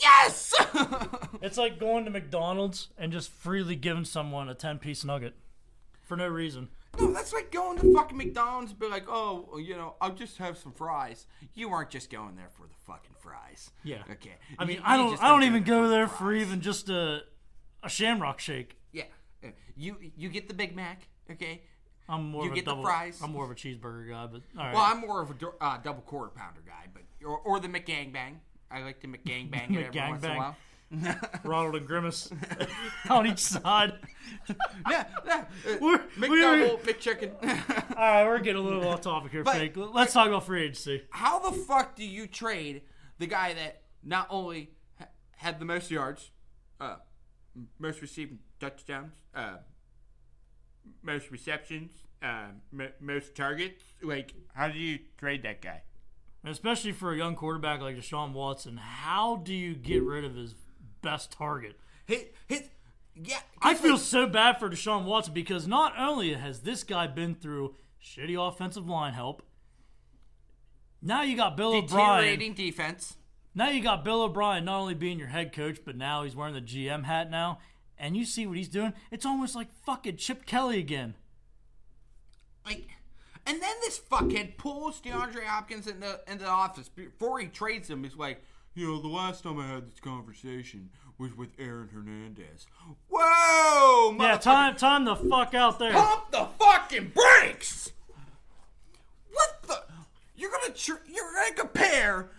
Speaker 2: Yes.
Speaker 1: It's like going to McDonald's and just freely giving someone a 10 piece nugget for no reason.
Speaker 2: No, that's like going to fucking McDonald's and be like, oh, you know, I'll just have some fries. You aren't just going there for the fucking fries.
Speaker 1: Yeah.
Speaker 2: Okay.
Speaker 1: I mean,
Speaker 2: You-
Speaker 1: I
Speaker 2: you
Speaker 1: don't
Speaker 2: just
Speaker 1: I don't even go
Speaker 2: the
Speaker 1: there for
Speaker 2: fries.
Speaker 1: even just a a shamrock shake.
Speaker 2: Yeah. Uh, You you get the Big Mac, okay?
Speaker 1: I'm more
Speaker 2: You
Speaker 1: of a
Speaker 2: get the fries.
Speaker 1: I'm more of a cheeseburger guy, but all right.
Speaker 2: Well, I'm more of a uh, double quarter pounder guy, but or, or the McGangbang. I like the McGangbang it every once in a while.
Speaker 1: Ronald and Grimace on each side.
Speaker 2: Yeah, yeah. Uh,
Speaker 1: We're-
Speaker 2: McDouble, McChicken.
Speaker 1: All right, we're getting a little off topic here,
Speaker 2: But-
Speaker 1: fake. Let's talk about free agency.
Speaker 2: How the fuck do you trade the guy that not only ha- had the most yards, uh, most receiving touchdowns, uh, most receptions, uh, m- most targets? Like, how do you trade that guy?
Speaker 1: Especially for a young quarterback like Deshaun Watson, how do you get rid of his best target?
Speaker 2: His, his, yeah.
Speaker 1: I feel
Speaker 2: like-
Speaker 1: so bad for Deshaun Watson because not only has this guy been through shitty offensive line help, now you got Bill O'Brien.
Speaker 2: deteriorating defense.
Speaker 1: Now you got Bill O'Brien not only being your head coach, but now he's wearing the GM hat now. And you see what he's doing? It's almost like fucking Chip Kelly again.
Speaker 2: Like, and then this fuckhead pulls DeAndre Hopkins in the in the office before he trades him. He's like, you know, the last time I had this conversation was with Aaron Hernandez. Whoa,
Speaker 1: Yeah, time time the fuck out there.
Speaker 2: pump the fucking brakes. What the? You're gonna tr- you're gonna compare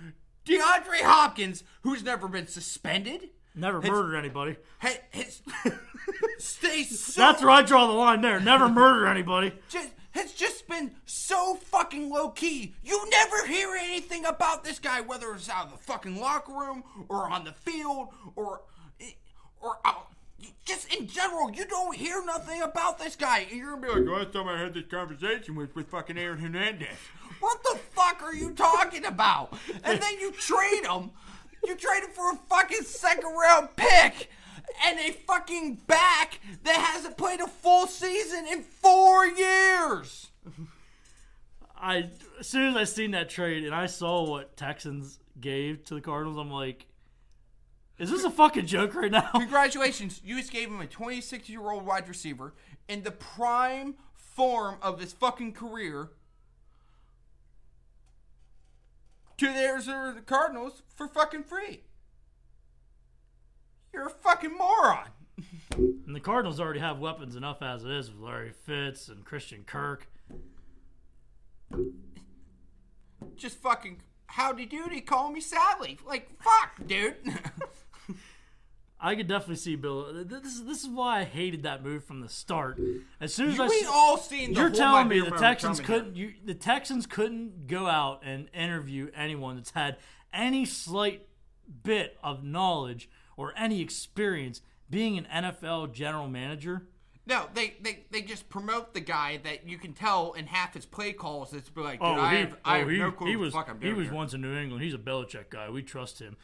Speaker 2: DeAndre Hopkins, who's never been suspended,
Speaker 1: Never
Speaker 2: His-
Speaker 1: murdered anybody.
Speaker 2: ha- his, stays so
Speaker 1: That's where I draw the line there. Never murder anybody.
Speaker 2: just has just been so fucking low key. You never hear anything about this guy, whether it's out of the fucking locker room or on the field or or out. Just in general, you don't hear nothing about this guy. And you're gonna be like, last time I had this conversation was with fucking Aaron Hernandez. What the fuck are you talking about? And then you trade him. You trade him for a fucking second round pick and a fucking back that hasn't played a full season in four years.
Speaker 1: I as soon as I seen that trade and I saw what Texans gave to the Cardinals, I'm like, is this a fucking joke right now?
Speaker 2: Congratulations, you just gave him a 26 year old wide receiver in the prime form of his fucking career to the Arizona Cardinals for fucking free. You're a fucking moron.
Speaker 1: And the Cardinals already have weapons enough as it is with Larry Fitz and Christian Kirk.
Speaker 2: Just fucking howdy doody, call me Sally. Like, fuck, dude.
Speaker 1: I could definitely see Bill. This is this is why I hated that move from the start. As soon as
Speaker 2: You
Speaker 1: I
Speaker 2: we all seen the
Speaker 1: You're telling me the Texans couldn't you the Texans couldn't go out and interview anyone that's had any slight bit of knowledge or any experience being an NFL general manager?
Speaker 2: No, they, they they just promote the guy that you can tell in half his play calls. It's like, oh, dude,
Speaker 1: Oh,
Speaker 2: I
Speaker 1: he,
Speaker 2: have, I
Speaker 1: oh,
Speaker 2: have
Speaker 1: he,
Speaker 2: no clue
Speaker 1: he was
Speaker 2: the fuck I'm
Speaker 1: he was
Speaker 2: here.
Speaker 1: once in New England. He's a Belichick guy. We trust him.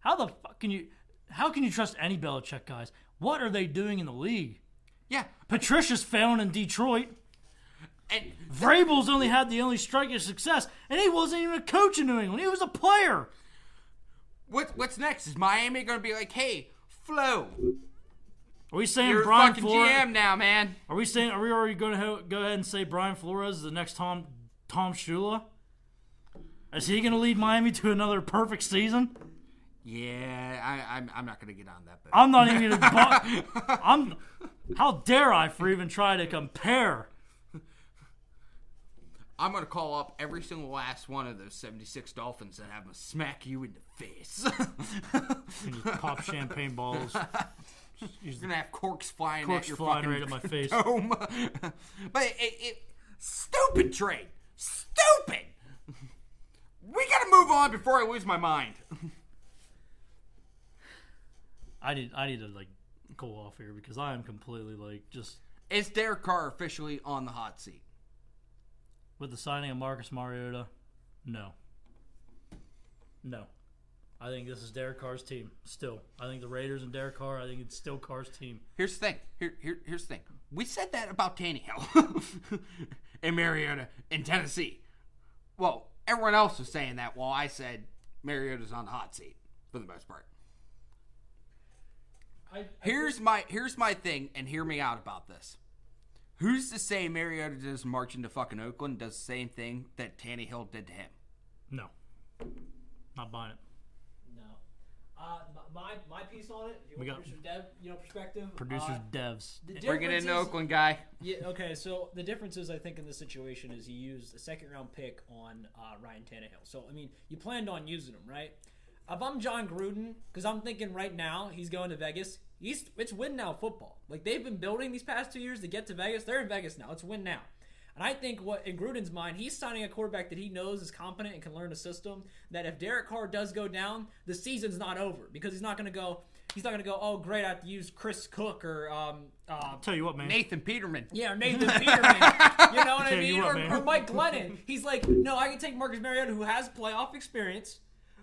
Speaker 1: How the fuck can you how can you trust any Belichick guys? What are they doing in the league?
Speaker 2: Yeah,
Speaker 1: Patricia's failing in Detroit.
Speaker 2: and
Speaker 1: Vrabel's only had the only strike of success, and he wasn't even a coach in New England. He was a player.
Speaker 2: what what's next? Is Miami going to be like, hey, Flo,
Speaker 1: Are we saying
Speaker 2: you're
Speaker 1: Brian
Speaker 2: fucking
Speaker 1: Flores?
Speaker 2: GM now, man?
Speaker 1: Are we saying? Are we already going to go ahead and say Brian Flores is the next Tom Tom Shula? Is he going to lead Miami to another perfect season?
Speaker 2: Yeah, I, I'm, I'm not going to get on that. But
Speaker 1: I'm not even to. I'm. How dare I for even try to compare?
Speaker 2: I'm going to call up every single last one of those 76 Dolphins and have them smack you in the face.
Speaker 1: And pop champagne balls.
Speaker 2: You're going to have corks flying
Speaker 1: Corks
Speaker 2: at your
Speaker 1: flying right at my face.
Speaker 2: dome. but it, it, stupid trade. Stupid. We got to move on before I lose my mind.
Speaker 1: I need. I need to like go off here because I am completely like just
Speaker 2: Is Derek Carr officially on the hot seat?
Speaker 1: with the signing of Marcus Mariota. No. No. I think this is Derek Carr's team. Still, I think the Raiders and Derek Carr. I think it's still Carr's team.
Speaker 2: Here's the thing. Here, here, here's the thing. We said that about Tannehill and Mariota in Tennessee. Well, everyone else was saying that while I said Mariota's on the hot seat for the most part.
Speaker 3: I, I
Speaker 2: Here's my here's my thing, and hear me out about this. Who's to say Mariota does march into fucking Oakland does the same thing that Tannehill did to him?
Speaker 1: No. Not buying it.
Speaker 3: no. Uh, my my piece on it. You
Speaker 1: We
Speaker 3: want
Speaker 1: got-
Speaker 3: producer Dev, you know, perspective.
Speaker 1: Producers,
Speaker 3: Uh,
Speaker 1: devs.
Speaker 2: Bring it in
Speaker 3: is-
Speaker 2: Oakland guy.
Speaker 3: Yeah. Okay. So the difference is, I think, in this situation, is he used a second round pick on uh, Ryan Tannehill. So I mean, you planned on using him, right? If I'm Jon Gruden, because I'm thinking right now he's going to Vegas. He's it's win now football. Like they've been building these past two years to get to Vegas. They're in Vegas now. It's win now. And I think what in Gruden's mind, he's signing a quarterback that he knows is competent and can learn a system. That if Derek Carr does go down, the season's not over because he's not going to go. He's not going to go. Oh, great! I have to use Chris Cook or um, uh,
Speaker 1: Tell you what, man.
Speaker 2: Nathan Peterman.
Speaker 3: yeah, or Nathan Peterman. you know what I
Speaker 1: Tell you
Speaker 3: mean?
Speaker 1: what,
Speaker 3: or, or Mike Glennon. He's like, no, I can take Marcus Mariota, who has playoff experience,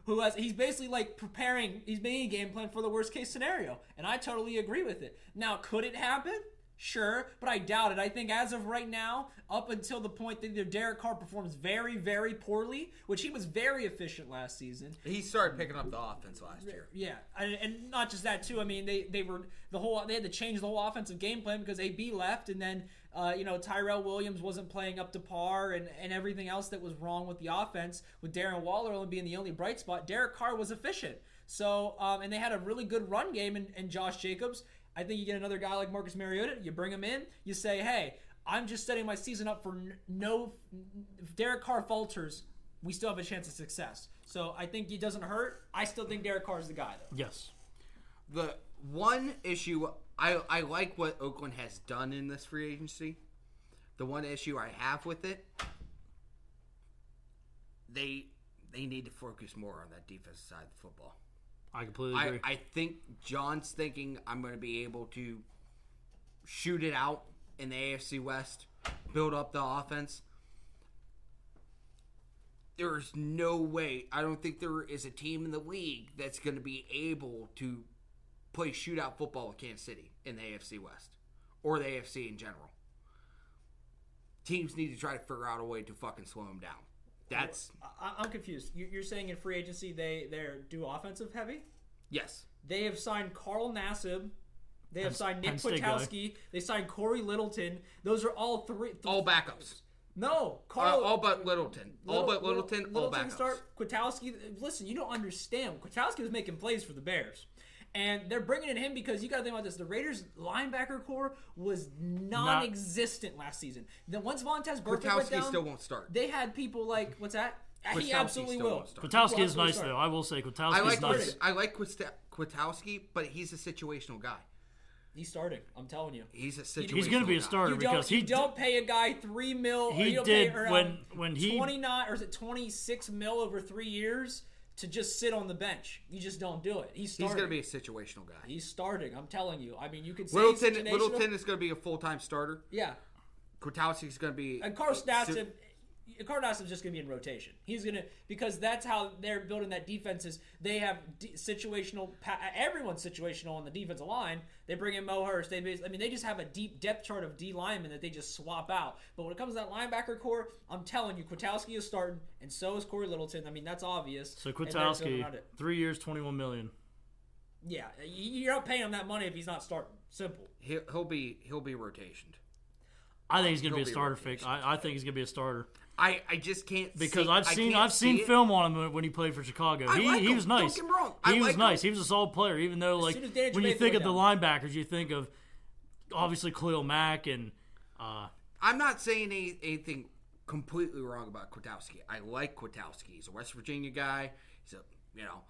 Speaker 3: who has. He's basically like preparing. He's making a game plan for the worst case scenario, and I totally agree with it. Now, could it happen? Sure, but I doubt it. I think as of right now, up until the point that either Derek Carr performs very, very poorly, which he was very efficient last season,
Speaker 2: He started picking up the offense last year.
Speaker 3: yeah, and, and not just that too. I mean, they they were the whole they had to change the whole offensive game plan because AB left, and then uh, you know Tyrell Williams wasn't playing up to par, and and everything else that was wrong with the offense, with Darren Waller only being the only bright spot. Derek Carr was efficient, so um, and they had a really good run game, and, Josh Jacobs. I think you get another guy like Marcus Mariota, you bring him in, you say, hey. I'm just setting my season up for no. If Derek Carr falters, we still have a chance of success. So I think it doesn't hurt. I still think Derek Carr is the guy, though.
Speaker 1: Yes.
Speaker 2: The one issue I I like what Oakland has done in this free agency. The one issue I have with it, they they need to focus more on that defensive side of the football.
Speaker 1: I completely agree.
Speaker 2: I, I think Jon's thinking I'm going to be able to shoot it out in the AFC West, build up the offense. There's no way. I don't think there is a team in the league that's going to be able to play shootout football with Kansas City in the AFC West or the AFC in general. Teams need to try to figure out a way to fucking slow them down. That's
Speaker 3: I, I'm confused. You- You're saying in free agency they they're do offensive heavy?
Speaker 2: yes.
Speaker 3: They have signed Carl Nassib. They have
Speaker 1: Penn-
Speaker 3: signed Nick
Speaker 1: Penn State guy.
Speaker 3: Kwiatkowski. They signed Cory Littleton. Those are all three. th-
Speaker 2: All backups.
Speaker 3: No,
Speaker 2: Uh,
Speaker 3: Carl.
Speaker 2: all but Littleton. all but Littleton. all
Speaker 3: Littleton
Speaker 2: backups.
Speaker 3: start. Kwiatkowski. Listen, you don't understand. Kwiatkowski was making plays for the Bears. And they're bringing in him because you got to think about this. The Raiders linebacker core was non-existent last season. Then once Vontaze Burfict went
Speaker 2: Kwiatkowski
Speaker 3: down,
Speaker 2: still won't start.
Speaker 3: they had people like what's that? he absolutely
Speaker 2: still
Speaker 3: will.
Speaker 2: won't start.
Speaker 1: Kwiatkowski
Speaker 3: Well,
Speaker 1: is nice
Speaker 3: sorry.
Speaker 1: though. I will say Kwiatkowski
Speaker 2: I like
Speaker 1: is nice.
Speaker 2: I like Kwista- Kwiatkowski, but he's a situational guy.
Speaker 3: He's starting. I'm telling you.
Speaker 2: He's a situational.
Speaker 1: He's going to be a starter
Speaker 3: You
Speaker 1: because
Speaker 3: don't,
Speaker 1: he
Speaker 3: you don't pay a guy three mil.
Speaker 1: He
Speaker 3: you
Speaker 1: did
Speaker 3: pay, or, um,
Speaker 1: when- when he-
Speaker 3: twenty nine or is it twenty six mil over three years to just sit on the bench. You just don't do it. He's
Speaker 2: He's going to be a situational guy.
Speaker 3: He's starting. I'm telling you. I mean, you could say
Speaker 2: Littleton. Littleton is going to be a full time starter.
Speaker 3: Yeah,
Speaker 2: Kwiatkowski's going to be.
Speaker 3: and Carl
Speaker 2: su-
Speaker 3: Nassib. Carl Nassib's just going to be in rotation. He's going to because that's how they're building that defense. Is they have d- situational. Everyone's situational on the defensive line. They bring in Mo Hurst. They, I mean, they just have a deep depth chart of D linemen that they just swap out. But when it comes to that linebacker core, I'm telling you, Kwiatkowski is starting, and so is Cory Littleton. I mean, that's obvious.
Speaker 1: So
Speaker 3: And they're
Speaker 1: Kwiatkowski,
Speaker 3: it.
Speaker 1: three years, twenty-one million.
Speaker 3: Yeah, you- you're not paying him that money if he's not starting. Simple.
Speaker 2: He'll, he'll be he'll be rotationed.
Speaker 1: I think he's going to be a
Speaker 2: He'll be
Speaker 1: starter.
Speaker 2: rotation.
Speaker 1: Fake. I, I think he's going to be a starter
Speaker 2: I, I just can't
Speaker 1: because
Speaker 2: see,
Speaker 1: I've seen I've seen
Speaker 2: see it.
Speaker 1: film on him when he played for Chicago.
Speaker 2: I
Speaker 1: he
Speaker 2: like
Speaker 1: he
Speaker 2: him.
Speaker 1: was
Speaker 2: Don't
Speaker 1: nice.
Speaker 2: get me wrong. I
Speaker 1: He was
Speaker 2: like
Speaker 1: nice.
Speaker 2: him.
Speaker 1: He was a solid player. Even though like
Speaker 3: soon as Danny
Speaker 1: when you think
Speaker 3: went
Speaker 1: of the linebackers, you think of obviously Khalil Mack and uh,
Speaker 2: I'm not saying any, anything completely wrong about Kwiatkowski. I like Kwiatkowski. He's a West Virginia guy. He's a you know.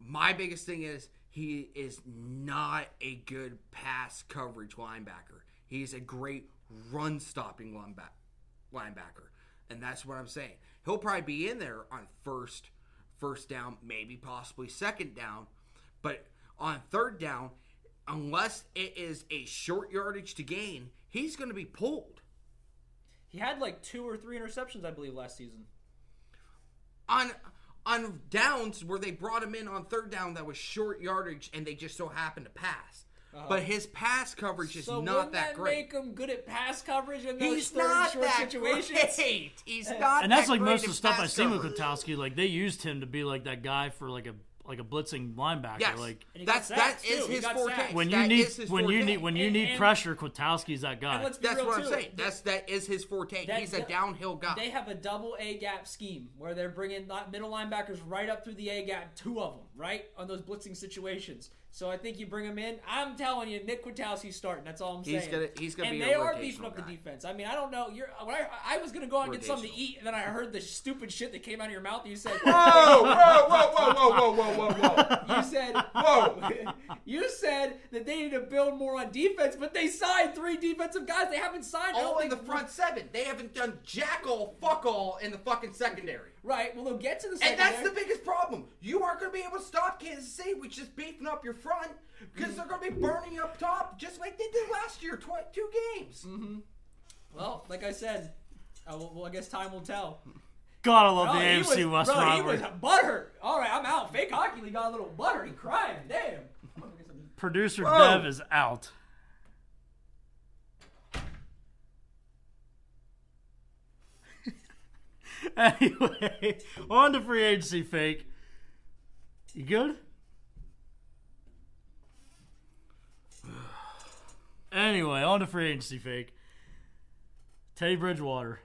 Speaker 2: My biggest thing is he is not a good pass coverage linebacker. He's a great run stopping linebacker. And that's what I'm saying. He'll probably be in there on first, first down, maybe possibly second down, but on third down, unless it is a short yardage to gain, he's going to be pulled.
Speaker 3: He had like two or three interceptions, I believe, last season.
Speaker 2: on on downs where they brought him in on third down that was short yardage and they just so happened to pass. But his pass coverage is
Speaker 3: Uh-huh. So
Speaker 2: not
Speaker 3: wouldn't
Speaker 2: that,
Speaker 3: that
Speaker 2: great.
Speaker 3: make him good at pass coverage in those
Speaker 2: He's not
Speaker 3: short
Speaker 2: that
Speaker 3: situations?
Speaker 2: great. He's not.
Speaker 1: and that's
Speaker 2: that
Speaker 1: like
Speaker 2: great
Speaker 1: most of the stuff I've seen with
Speaker 2: coverage.
Speaker 1: Kwiatkowski. Like they used him to be like that guy for like a like a blitzing linebacker.
Speaker 2: Yes,
Speaker 1: Like
Speaker 3: And he got
Speaker 2: that's that
Speaker 3: sacks,
Speaker 2: is his
Speaker 3: got
Speaker 2: forte.
Speaker 1: when you need when you need when you need
Speaker 3: and-
Speaker 1: pressure, Kwiatkowski's that guy.
Speaker 3: let's be
Speaker 2: That's
Speaker 3: real
Speaker 2: what I'm
Speaker 3: too.
Speaker 2: saying. That's that is his forte.
Speaker 3: That-
Speaker 2: He's a downhill guy.
Speaker 3: They have a double A gap scheme where they're bringing li- middle linebackers right up through the A gap, two of them, right on those blitzing situations. So I think you bring him in. I'm telling you, Nick Kwiatkowski's starting. That's all I'm saying. he's.
Speaker 2: Gonna, he's gonna
Speaker 3: and
Speaker 2: be. And
Speaker 3: they are beefing up
Speaker 2: guy.
Speaker 3: the defense. I mean, I don't know. You're. When I, I was gonna go out and get something to eat, and then I heard the stupid shit that came out of your mouth. You said,
Speaker 2: "Whoa, whoa, whoa, whoa, whoa, whoa, whoa, whoa."
Speaker 3: You said,
Speaker 2: "Whoa."
Speaker 3: you said that they need to build more on defense, but they signed three defensive guys. They haven't signed
Speaker 2: all in the front seven. They haven't done jack all, fuck all in the fucking secondary.
Speaker 3: Right. Well, they'll get to the
Speaker 2: And that's the biggest problem. You aren't going to be able to stop Kansas City with just beefing up your front because they're going to be burning up top just like they did last year, tw- two games.
Speaker 3: Well, like I said, uh, well, well, I guess time will tell.
Speaker 1: God, I love the
Speaker 3: he
Speaker 1: AFC
Speaker 3: was,
Speaker 1: West
Speaker 3: bro,
Speaker 1: rivalry.
Speaker 3: He was butthurt. All right, I'm out. Fake hockey league got a little butthurt. He crying. Damn. I'm gonna get some-
Speaker 1: Producer
Speaker 2: Whoa.
Speaker 1: Dev is out. anyway, on to free agency fake. You good? Anyway, on to free agency fake. Teddy Bridgewater,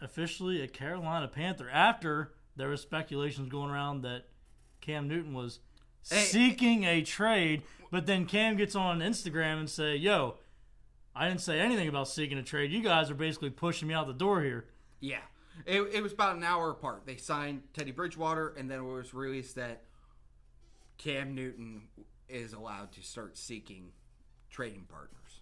Speaker 1: officially a Carolina Panther after there was speculations going around that Cam Newton was
Speaker 2: Hey.
Speaker 1: seeking a trade, but then Cam gets on Instagram and say, "Yo, I didn't say anything about seeking a trade. You guys are basically pushing me out the door here."
Speaker 2: Yeah. It, it was about an hour apart. They signed Teddy Bridgewater, and then it was released that Cam Newton is allowed to start seeking trading partners.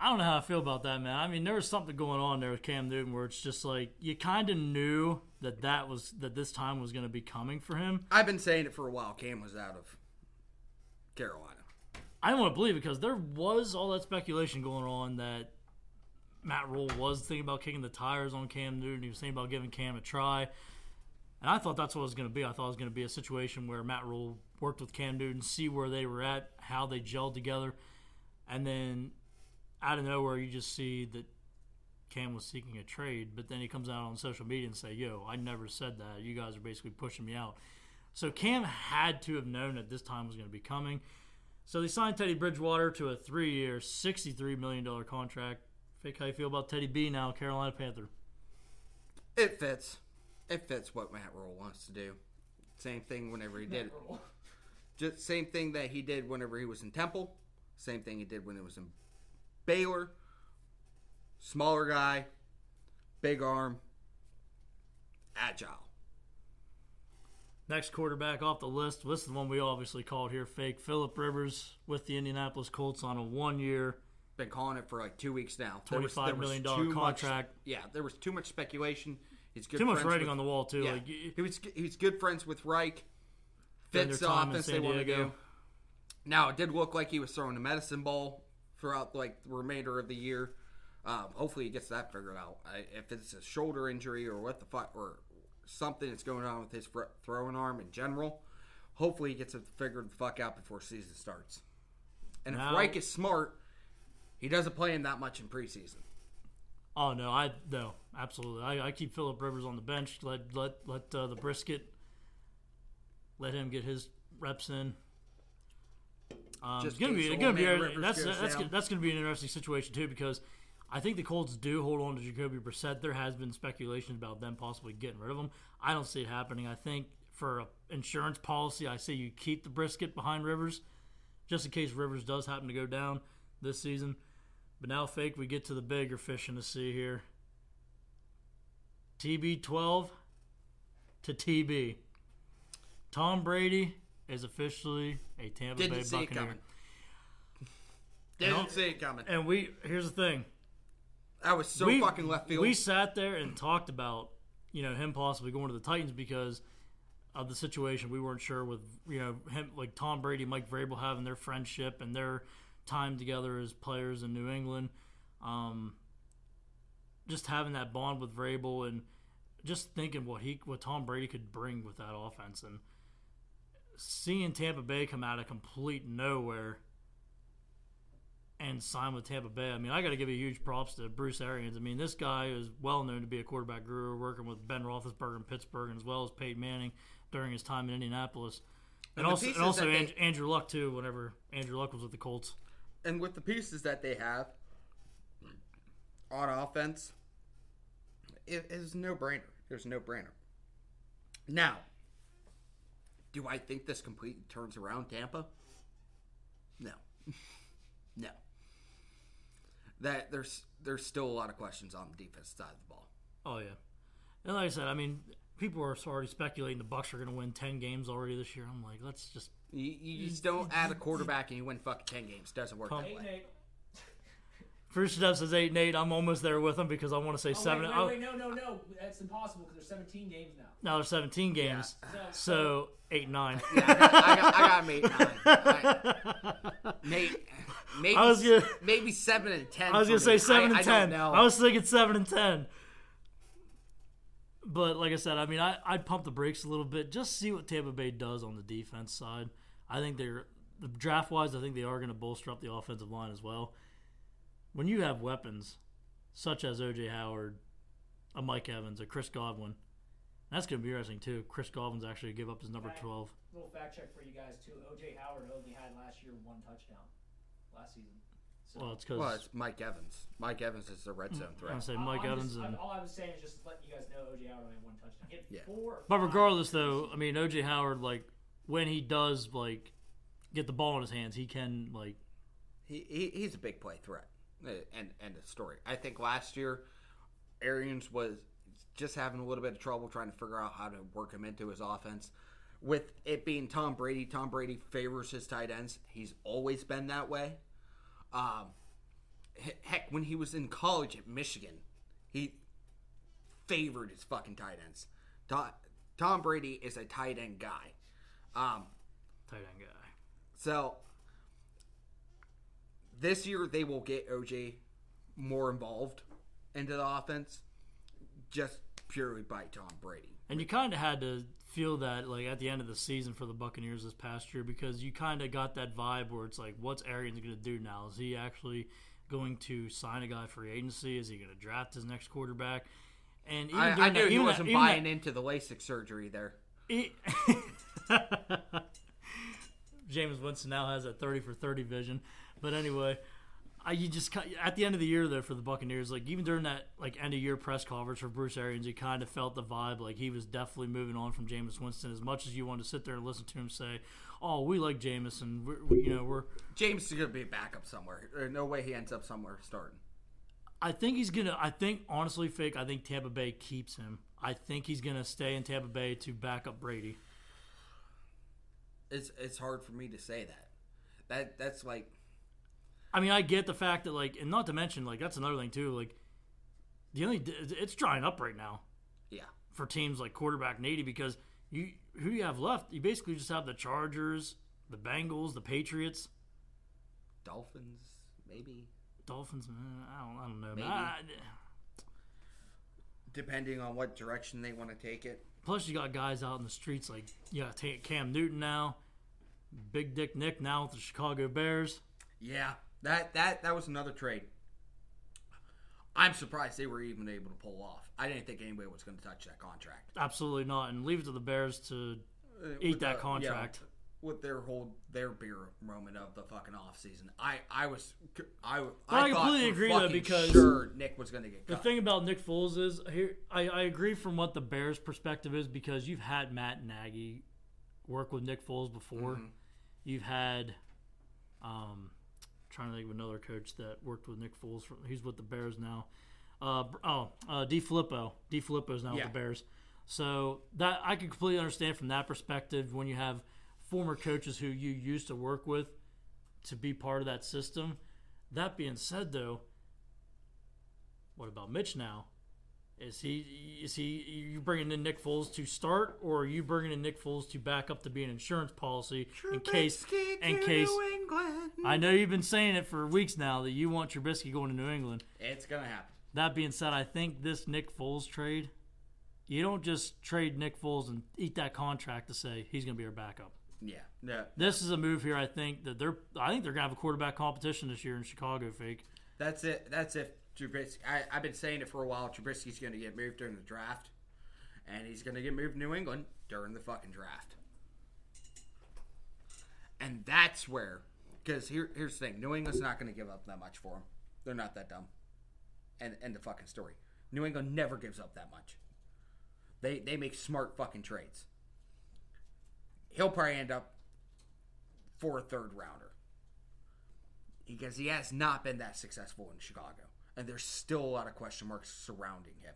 Speaker 1: I don't know how I feel about that, man. I mean, there was something going on there with Cam Newton where it's just like you kind of knew that that was that this time was going to be coming for him.
Speaker 2: I've been saying it for a while. Cam was out of Carolina.
Speaker 1: I don't want to believe it because there was all that speculation going on that Matt Rhule was thinking about kicking the tires on Cam Newton. He was thinking about giving Cam a try. And I thought that's what it was going to be. I thought it was going to be a situation where Matt Rhule worked with Cam Newton, see where they were at, how they gelled together. And then out of nowhere, you just see that Cam was seeking a trade. But then he comes out on social media and say, yo, I never said that. You guys are basically pushing me out. So Cam had to have known that this time was going to be coming. So they signed Teddy Bridgewater to a three-year, $63 million contract. Fake, how you feel about Teddy B now, Carolina Panther?
Speaker 2: It fits. It fits what Matt Rhule wants to do. Same thing whenever he did. Just same thing that he did whenever he was in Temple. Same thing he did when he was in Baylor. Smaller guy, big arm, agile.
Speaker 1: Next quarterback off the list. This is the one we obviously called here fake. Philip Rivers with the Indianapolis Colts on a one-year.
Speaker 2: Been calling it for like two weeks now. There was-
Speaker 1: $25
Speaker 2: there was
Speaker 1: million
Speaker 2: much-
Speaker 1: contract.
Speaker 2: yeah, there was too much speculation. He's good
Speaker 1: Too much writing
Speaker 2: with-
Speaker 1: on the wall too.
Speaker 2: Yeah,
Speaker 1: Like,
Speaker 2: he was he's good friends with Reich. Fits the offense they want to do. Now it did look like he was throwing a medicine ball throughout like the remainder of the year. Um, hopefully he gets that figured out. I, if it's a shoulder injury or what the fuck or something that's going on with his fr- throwing arm in general, hopefully he gets it figured the fuck out before season starts. And if Reich is smart, he doesn't play him that much in preseason.
Speaker 1: Oh no, I no, absolutely. I, I keep Philip Rivers on the bench. Let let let uh, the brisket. Let him get his reps in.
Speaker 4: Um,
Speaker 1: it's gonna be it's gonna be
Speaker 2: Rivers
Speaker 1: that's
Speaker 2: goes
Speaker 1: that's
Speaker 2: down.
Speaker 1: that's gonna be an interesting situation too because I think the Colts do hold on to Jacoby Brissett. There has been speculation about them possibly getting rid of him. I don't see it happening. I think for a insurance policy, I say you keep the brisket behind Rivers, just in case Rivers does happen to go down this season. But now, fake, we get to the bigger fish in the sea here. TB12 to TB. Tom Brady is officially a Tampa
Speaker 2: Didn't
Speaker 1: Bay
Speaker 2: see it
Speaker 1: Buccaneer.
Speaker 2: coming. Didn't
Speaker 1: No.
Speaker 2: see it coming.
Speaker 1: And we here's the thing.
Speaker 2: That was so
Speaker 1: we,
Speaker 2: fucking left field.
Speaker 1: We sat there and talked about, you know, him possibly going to the Titans because of the situation. We weren't sure with, you know, him like Tom Brady, Mike Vrabel having their friendship and their time together as players in New England. Um, just having that bond with Vrabel and just thinking what he what Tom Brady could bring with that offense and seeing Tampa Bay come out of complete nowhere and sign with Tampa Bay. I mean, I got to give a huge props to Bruce Arians. I mean, this guy is well known to be a quarterback guru, working with Ben Roethlisberger in Pittsburgh, and as well as Peyton Manning during his time in Indianapolis, and,
Speaker 2: And
Speaker 1: also and also
Speaker 2: they-
Speaker 1: Andrew Luck too. Whenever Andrew Luck was with the Colts,
Speaker 2: and with the pieces that they have on offense, it is no brainer. There's no brainer. Now, do I think this completely turns around Tampa? No, no. That there's there's still a lot of questions on the defense side of the ball.
Speaker 1: oh yeah, and like I said, I mean, people are already speculating the Bucks are going to win ten games already this year. I'm like, let's just
Speaker 2: You, you just don't add a quarterback and you win fucking ten games. Doesn't work that
Speaker 3: Eight and
Speaker 2: way.
Speaker 1: First Dev says eight and eight. I'm almost there with him because I want to say
Speaker 3: Oh,
Speaker 1: seven.
Speaker 3: Wait,
Speaker 1: oh,
Speaker 3: wait, wait, no, no, no. That's impossible because there's 17 games now.
Speaker 1: Now there's 17 games,
Speaker 3: So,
Speaker 1: so eight and nine.
Speaker 2: I got, I got, I got eight nine. I, maybe, maybe,
Speaker 1: I was gonna-
Speaker 2: maybe seven and ten.
Speaker 1: I was gonna say
Speaker 2: me.
Speaker 1: seven
Speaker 2: I,
Speaker 1: and
Speaker 2: I
Speaker 1: ten.
Speaker 2: Don't know.
Speaker 1: I was thinking seven and ten. But like I said, I mean, I, I'd pump the brakes a little bit, just see what Tampa Bay does on the defense side. I think they're the draft wise. I think they are going to bolster up the offensive line as well. When you have weapons such as OJ Howard, a Mike Evans, a Chris Godwin, that's going to be interesting too. Chris Godwin's actually give up his number
Speaker 3: Right.
Speaker 1: twelve.
Speaker 3: little fact check for you guys too. OJ Howard only had last year one touchdown last season. So
Speaker 1: Well, it's because
Speaker 2: well, it's Mike Evans. Mike Evans is the red zone threat.
Speaker 1: I
Speaker 2: threat.
Speaker 1: say
Speaker 3: all-
Speaker 1: Mike
Speaker 3: I'm
Speaker 1: Evans
Speaker 3: just,
Speaker 1: and
Speaker 3: I'm- all I was saying is just letting you guys know OJ Howard only had one touchdown. He had
Speaker 2: Yeah.
Speaker 3: four.
Speaker 1: But regardless, though, I mean, OJ Howard, like when he does like get the ball in his hands, he can like
Speaker 2: He, he he's a big play threat. And and the story. I think last year, Arians was just having a little bit of trouble trying to figure out how to work him into his offense. With it being Tom Brady, Tom Brady favors his tight ends. He's always been that way. Um, heck, when he was in college at Michigan, he favored his fucking tight ends. Tom, Tom Brady is a tight end guy. Um,
Speaker 1: tight end guy.
Speaker 2: so this year they will get OJ more involved into the offense just purely by Tom Brady.
Speaker 1: And you kind of had to feel that like at the end of the season for the Buccaneers this past year because you kind of got that vibe where it's like, what's Arians going to do now? Is he actually going to sign a guy for agency? Is he going to draft his next quarterback? And even
Speaker 2: I, I knew
Speaker 1: that,
Speaker 2: he wasn't
Speaker 1: that,
Speaker 2: buying
Speaker 1: that-
Speaker 2: into the LASIK surgery there.
Speaker 1: It, Jameis Winston now has a thirty for thirty vision, but anyway, I you just at the end of the year though for the Buccaneers, like even during that like end of year press conference for Bruce Arians, you kind of felt the vibe like he was definitely moving on from Jameis Winston. As much as you wanted to sit there and listen to him say, "Oh, we like Jameis and we're, we, you know we're,"
Speaker 2: Jameis is going to be a backup somewhere. There's no way he ends up somewhere starting.
Speaker 1: I think he's gonna. I think honestly, fake. I think Tampa Bay keeps him. I think he's gonna stay in Tampa Bay to back up Brady.
Speaker 2: It's it's hard for me to say that. That that's like
Speaker 1: I mean, I get the fact that like, and not to mention like that's another thing too. Like, the only it's drying up right now
Speaker 2: yeah.
Speaker 1: for teams like quarterback needy because you who do you have left? You basically just have the Chargers, the Bengals, the Patriots,
Speaker 2: Dolphins maybe
Speaker 1: Dolphins. Man, I don't, I don't know.
Speaker 2: Maybe.
Speaker 1: I-
Speaker 2: depending on what direction they want to take it.
Speaker 1: plus, you got guys out in the streets like you got Cam Newton now, Big Dick Nick now with the Chicago Bears.
Speaker 2: Yeah, that that that was another trade. I'm surprised they were even able to pull off. I didn't think anybody was going to touch that contract.
Speaker 1: Absolutely not, and leave it to the Bears to
Speaker 2: Uh,
Speaker 1: eat that
Speaker 2: the-
Speaker 1: contract.
Speaker 2: yeah, with their whole their beer moment of the fucking off season. I I was I
Speaker 1: I
Speaker 2: thought
Speaker 1: completely agree, though, because
Speaker 2: sure Nick was going to get
Speaker 1: The thing about Nick Foles is here. I, I agree from what the Bears' perspective is because you've had Matt Nagy work with Nick Foles before.
Speaker 2: Mm-hmm.
Speaker 1: You've had, um, trying to think of another coach that worked with Nick Foles. From, he's with the Bears now. Uh, oh, uh, DeFilippo. D. Filippo's now
Speaker 2: Yeah.
Speaker 1: with the Bears. So that I can completely understand from that perspective when you have former coaches who you used to work with to be part of that system. That being said, though, what about Mitch now? Is he is he you bringing in Nick Foles to start, or are you bringing in Nick Foles to back up to be an insurance policy in case
Speaker 2: Trubisky
Speaker 1: in case
Speaker 2: New England.
Speaker 1: I know you've been saying it for weeks now that you want Trubisky going to New England.
Speaker 2: it's gonna happen.
Speaker 1: That being said, I think this Nick Foles trade, you don't just trade Nick Foles and eat that contract to say he's going to be our backup.
Speaker 2: Yeah, yeah.
Speaker 1: This is a move here. I think that they're. I think they're going to have a quarterback competition this year in Chicago. Fake.
Speaker 2: That's it. That's if Trubisky. I, I've been saying it for a while. Trubisky's going to get moved during the draft, and he's going to get moved to New England during the fucking draft. And that's where, because here, here's the thing: New England's not going to give up that much for him. They're not that dumb. And and the fucking story: New England never gives up that much. They they make smart fucking trades. He'll probably end up for a third rounder because he has not been that successful in Chicago, and there's still a lot of question marks surrounding him.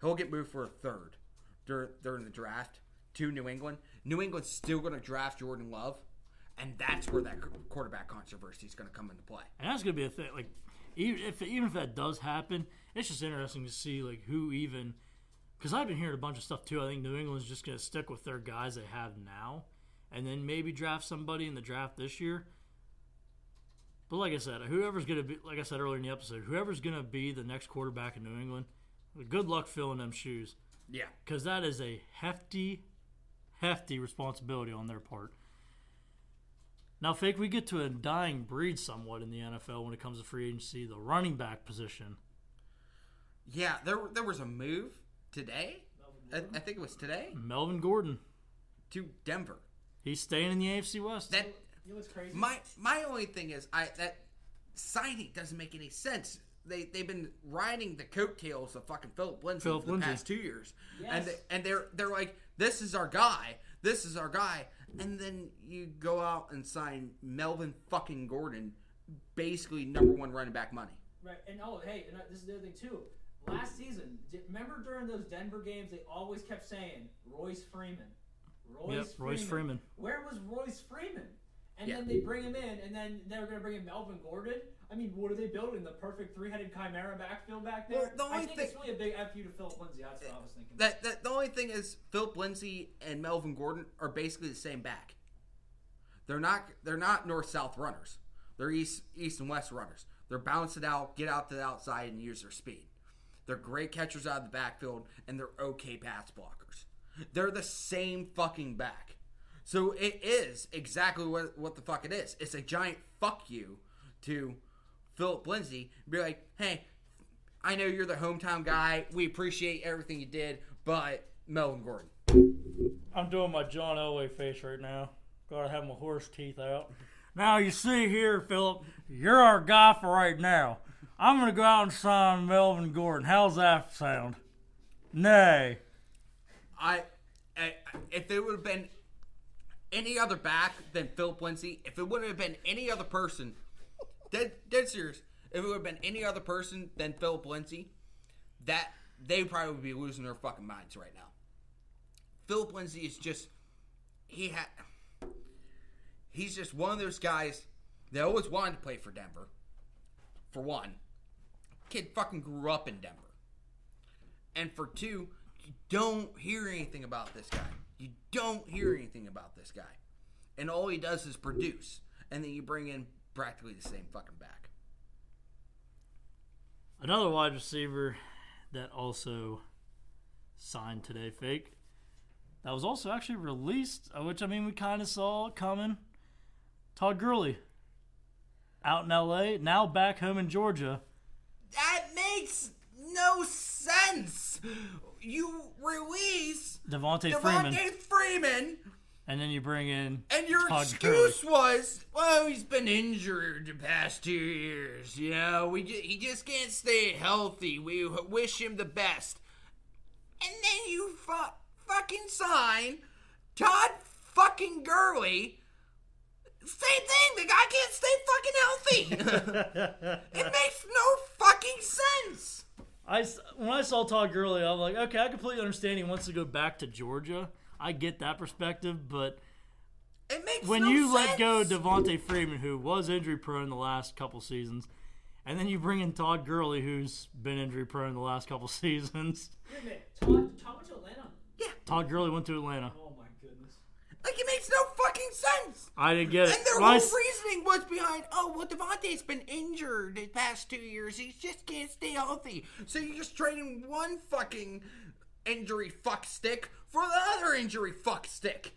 Speaker 2: He'll get moved for a third dur- during the draft to New England. New England's still going to draft Jordan Love, and that's where that qu- quarterback controversy is going to come into play.
Speaker 1: And that's gonna be a thing. Like, even if even if that does happen, it's just interesting to see like who even. Because I've been hearing a bunch of stuff too. I think New England's just gonna stick with their guys they have now, and then maybe draft somebody in the draft this year. But like I said, whoever's gonna be, like I said earlier in the episode, whoever's gonna be the next quarterback in New England, good luck filling them shoes,
Speaker 2: Yeah.
Speaker 1: because that is a hefty, hefty responsibility on their part. Now, fake, we get to a dying breed somewhat in the NFL when it comes to free agency, the running back position.
Speaker 2: Yeah, there there was a move today. I, I think it was today
Speaker 1: Melvin Gordon,
Speaker 2: to Denver.
Speaker 1: he's staying in the AFC West.
Speaker 2: That
Speaker 3: You know what's crazy?
Speaker 2: my my only thing is I that signing doesn't make any sense. They they've been riding the coattails of fucking Phillip Lindsay
Speaker 1: Phillip
Speaker 2: for the
Speaker 1: Lindsay.
Speaker 2: past two years,
Speaker 3: Yes.
Speaker 2: and they, and they're they're like this is our guy, this is our guy, and then you go out and sign Melvin fucking Gordon, basically number one running back money.
Speaker 3: Right, and oh, hey, and uh, this is the other thing too. Last season, remember during those Denver games, they always kept saying Royce Freeman. Royce
Speaker 1: Yep, Royce Freeman.
Speaker 3: Where was Royce Freeman? And
Speaker 2: Yeah.
Speaker 3: then they bring him in, and then they're going to bring in Melvin Gordon. I mean, what are they building? The perfect three-headed chimera backfield back there?
Speaker 2: Well, the
Speaker 3: I
Speaker 2: only
Speaker 3: think
Speaker 2: thing-
Speaker 3: it's really a big F you to Phillip Lindsay. That's what I was thinking.
Speaker 2: That, that the only thing is Phillip Lindsay and Melvin Gordon are basically the same back. They're not they're not north south runners. They're east east and west runners. They're bounce it out, get out to the outside, and use their speed. They're great catchers out of the backfield, and they're okay pass blockers. They're the same fucking back. So it is exactly what what the fuck it is. It's a giant fuck you to Phillip Lindsay. Be like, hey, I know you're the hometown guy. We appreciate everything you did, but Melvin Gordon.
Speaker 1: I'm doing my John Elway face right now. Gotta have my horse teeth out. Now you see here, Phillip, you're our guy for right now. I'm gonna go out and sign Melvin Gordon. How's that sound? Nay.
Speaker 2: I, I if it would have been any other back than Phillip Lindsay, if it wouldn't have been any other person, dead dead serious, if it would have been any other person than Phillip Lindsay, that they probably would be losing their fucking minds right now. Phillip Lindsay is just he had he's just one of those guys that always wanted to play for Denver. For one, kid fucking grew up in Denver. And for two, you don't hear anything about this guy. You don't hear anything about this guy. And all he does is produce. And then you bring in practically the same fucking back.
Speaker 1: Another wide receiver that also signed today, fake. That was also actually released, uh, which I mean we kind of saw coming. Todd Gurley, out in L.A., now back home in Georgia.
Speaker 2: That makes no sense. You release
Speaker 1: Devonta
Speaker 2: Devonta
Speaker 1: Freeman.
Speaker 2: Freeman.
Speaker 1: and then you bring in
Speaker 2: And your
Speaker 1: Todd
Speaker 2: excuse was, well, he's been injured the past two years. You know, we ju- he just can't stay healthy. We wish him the best. And then you fu- fucking sign Todd fucking Gurley. Same thing. The guy can't stay fucking healthy. it makes no fucking sense.
Speaker 1: I s- when I saw Todd Gurley, I'm like, okay, I completely understand he wants to go back to Georgia. I get that perspective, but
Speaker 2: It makes
Speaker 1: when
Speaker 2: no
Speaker 1: you let
Speaker 2: sense.
Speaker 1: go Devonta Freeman, who was injury prone the last couple seasons, and then you bring in Todd Gurley, who's been injury prone in the last couple seasons.
Speaker 3: Wait a minute. Todd, Todd went to Atlanta.
Speaker 1: Yeah, Todd Gurley went to Atlanta.
Speaker 3: Oh my goodness.
Speaker 2: like it makes no fucking sense.
Speaker 1: I didn't get it.
Speaker 2: And their
Speaker 1: When I
Speaker 2: whole
Speaker 1: s-
Speaker 2: reasoning was behind, oh, well, Devonta's been injured the past two years. He just can't stay healthy. So you're just trading one fucking injury fuck stick for the other injury fuck stick.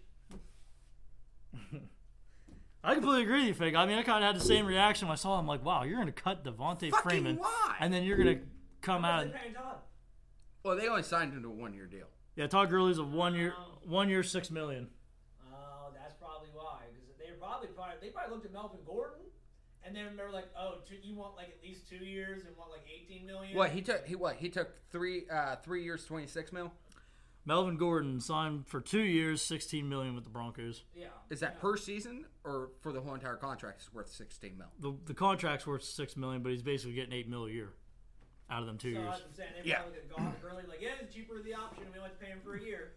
Speaker 1: I completely agree with you, Fig. I mean, I kind of had the same reaction when I saw him. Like, wow, you're going to cut Devonta
Speaker 2: Fucking
Speaker 1: Freeman,
Speaker 2: why?
Speaker 1: and then you're going to come
Speaker 3: How
Speaker 1: out.
Speaker 3: much they?
Speaker 2: Well, they only signed him to a one year deal.
Speaker 1: Yeah, Todd Gurley's a one year, one year, six million.
Speaker 3: Oh, that's probably why. Because they were probably, probably looked at Melvin Gordon, and then they were like, oh, two, you want like at least two years and want like 18 million.
Speaker 2: What he took? He what? He took three uh, three years, twenty six mil.
Speaker 1: Melvin Gordon signed for two years, sixteen million with the Broncos.
Speaker 3: Yeah.
Speaker 2: Is that per season or for the whole entire contract? It's worth sixteen mil.
Speaker 1: The the contract's worth six million, but he's basically getting eight mil a year out of them two
Speaker 3: So
Speaker 1: years.
Speaker 3: I'm saying. They
Speaker 2: Yeah.
Speaker 3: probably could have gone to Gurley like, yeah, it's cheaper the option, and we want to pay him for a year.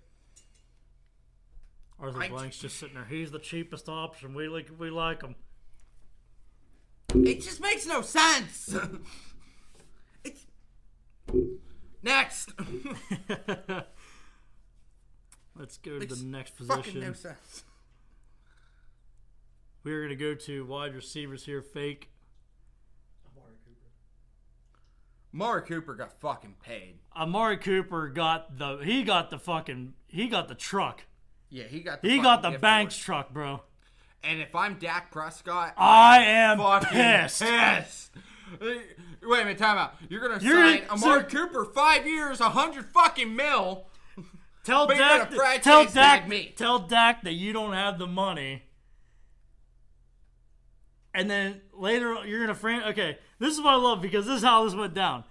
Speaker 1: Arthur
Speaker 2: I-
Speaker 1: Blank's just sitting there. He's the cheapest option. We like we like him.
Speaker 2: It just makes no sense. it's next.
Speaker 1: Let's go to the next
Speaker 2: Fucking
Speaker 1: position.
Speaker 2: no sense.
Speaker 1: We're going to go to wide receivers here. Fake.
Speaker 3: Amari Cooper.
Speaker 2: Mari Cooper got fucking paid.
Speaker 1: Amari Cooper got the he got the fucking he got the truck.
Speaker 2: Yeah, he got. The
Speaker 1: He got the Banks truck, bro.
Speaker 2: And if I'm Dak Prescott,
Speaker 1: I am
Speaker 2: fucking
Speaker 1: pissed.
Speaker 2: pissed. Wait a minute, time out. You're gonna
Speaker 1: You're
Speaker 2: sign
Speaker 1: gonna-
Speaker 2: Amari
Speaker 1: so-
Speaker 2: Cooper five years, a hundred fucking mil.
Speaker 1: Tell Dak, tell Dak,
Speaker 2: me.
Speaker 1: tell Dak that you don't have the money. And then later you're gonna frame. Okay, this is what I love because this is how this went down.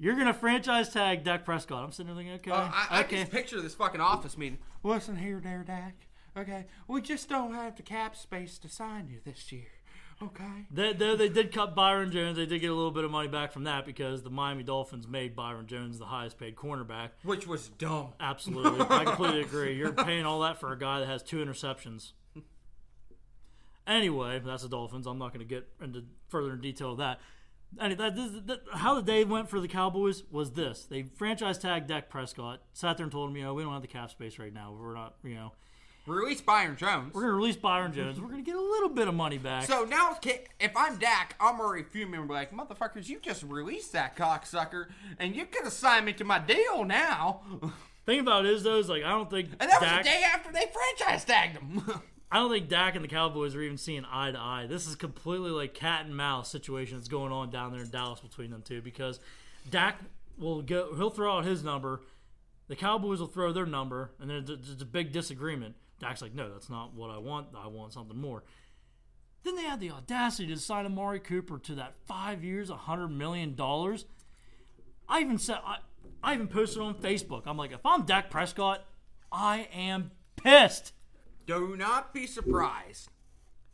Speaker 1: You're gonna franchise tag Dak Prescott. I'm sitting there thinking, okay,
Speaker 2: Uh, I, I
Speaker 1: okay.
Speaker 2: just picture this fucking office meeting. Listen here, there, Dak. Okay, we just don't have the cap space to sign you this year. Okay.
Speaker 1: They, they, they did cut Byron Jones. They did get a little bit of money back from that because the Miami Dolphins made Byron Jones the highest paid cornerback.
Speaker 2: Which was dumb.
Speaker 1: Absolutely. I completely agree. You're paying all that for a guy that has two interceptions. Anyway, that's the Dolphins. I'm not going to get into further in detail of that. And that, this, that, how the day went for the Cowboys was this: they franchise tagged Dak Prescott, sat there and told him, you know, we don't have the cap space right now. We're not, you know,
Speaker 2: Release Byron Jones.
Speaker 1: we're going to release Byron Jones. We're going to get a little bit of money back.
Speaker 2: So now, if I'm Dak, I'm already fuming. Like, motherfuckers, you just released that cocksucker, and you could assign me to my deal now.
Speaker 1: Thing about it is though, is like I don't think
Speaker 2: And that was the day after they franchise tagged him.
Speaker 1: I don't think Dak and the Cowboys are even seeing eye to eye. This is completely like cat and mouse situation that's going on down there in Dallas between them two because Dak will go, he'll throw out his number, the Cowboys will throw their number, and then there's a big disagreement. Dak's like, no, that's not what I want. I want something more. Then they had the audacity to sign Amari Cooper to that five years, a hundred million dollars. I even said I, I even posted on Facebook. I'm like, if I'm Dak Prescott, I am pissed.
Speaker 2: Do not be surprised.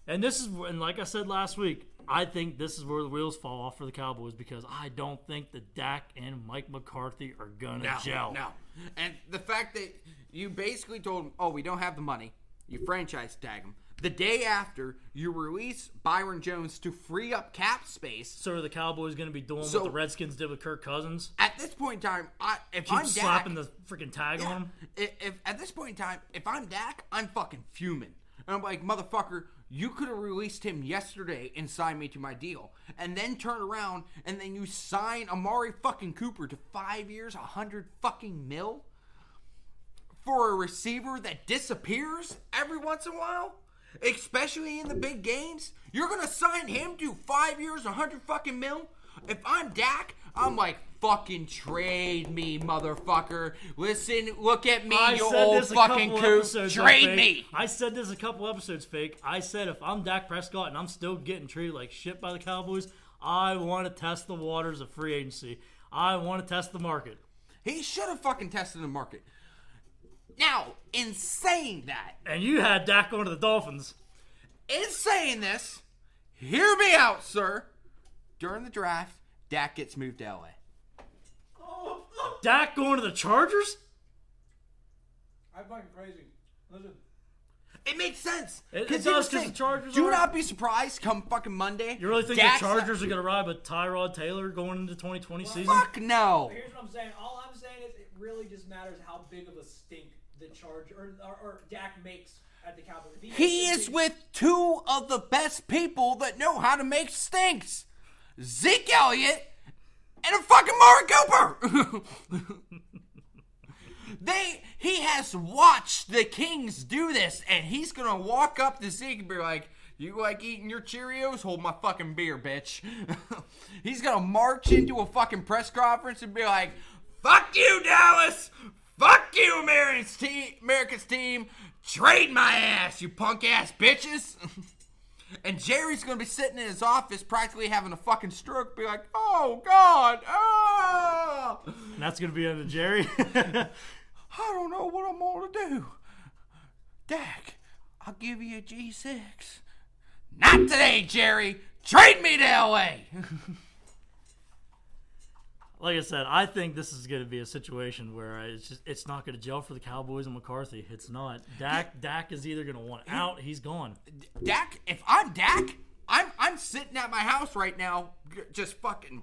Speaker 1: And this is, and like I said last week, I think this is where the wheels fall off for the Cowboys because I don't think that Dak and Mike McCarthy are gonna
Speaker 2: No,
Speaker 1: gel.
Speaker 2: no. And the fact that you basically told them, oh, we don't have the money, you franchise tag him. The day after, you release Byron Jones to free up cap space.
Speaker 1: So are the Cowboys gonna be doing
Speaker 2: So-
Speaker 1: what the Redskins did with Kirk Cousins?
Speaker 2: At this point in time, I, if
Speaker 1: Keep
Speaker 2: I'm
Speaker 1: slapping
Speaker 2: Dak,
Speaker 1: the freaking tag on him.
Speaker 2: If, if at this point in time, if I'm Dak, I'm fucking fuming. And I'm like, motherfucker, you could have released him yesterday and signed me to my deal, and then turn around and then you sign Amari fucking Cooper to five years, a hundred fucking mil for a receiver that disappears every once in a while, especially in the big games. You're gonna sign him to five years, a hundred fucking mil. If I'm Dak, I'm like, fucking trade me, motherfucker. Listen, look at me,
Speaker 1: I
Speaker 2: you old fucking coot. Trade me.
Speaker 1: I said this a couple episodes fake. I said if I'm Dak Prescott and I'm still getting treated like shit by the Cowboys, I want to test the waters of free agency. I want to test the market.
Speaker 2: He should have fucking tested the market. Now, in saying that,
Speaker 1: And you had Dak going to the Dolphins.
Speaker 2: in saying this, hear me out, sir. During the draft, Dak gets moved to LA.
Speaker 1: Dak going to the Chargers?
Speaker 3: I'm fucking crazy. Listen.
Speaker 2: It makes sense.
Speaker 1: It- it
Speaker 2: Consider
Speaker 1: does 'cause
Speaker 2: thing.
Speaker 1: the Chargers
Speaker 2: Do
Speaker 1: are-
Speaker 2: not be surprised come fucking Monday.
Speaker 1: You really think
Speaker 2: Dak's-
Speaker 1: the Chargers are going to ride with Tyrod Taylor going into 2020 season?
Speaker 2: Fuck no.
Speaker 3: Here's what I'm saying. All I'm saying is it really just matters how big of a stink the charge or, or, or Dak makes at the Cowboys. If
Speaker 2: He is with two of the best people that know how to make stinks. Zeke Elliott and a fucking Mark Cooper. they he has watched the Kings do this, and he's gonna walk up to Zeke and be like, "You like eating your Cheerios? Hold my fucking beer, bitch." he's gonna march into a fucking press conference and be like, "Fuck you, Dallas! Fuck you, America's team! America's team! Trade my ass, you punk ass bitches!" And Jerry's gonna be sitting in his office, practically having a fucking stroke, be like, "Oh God, ah,
Speaker 1: And that's going to be the Jerry.
Speaker 2: I don't know what I'm gonna do." Dak, I'll give you a G6. Not today, Jerry. Trade me to LA.
Speaker 1: like I said, I think this is going to be a situation where it's just it's not going to gel for the Cowboys and McCarthy. It's not. Dak Dak is either going to want out. He's gone.
Speaker 2: Dak, if I'm Dak, I'm I'm sitting at my house right now, just fucking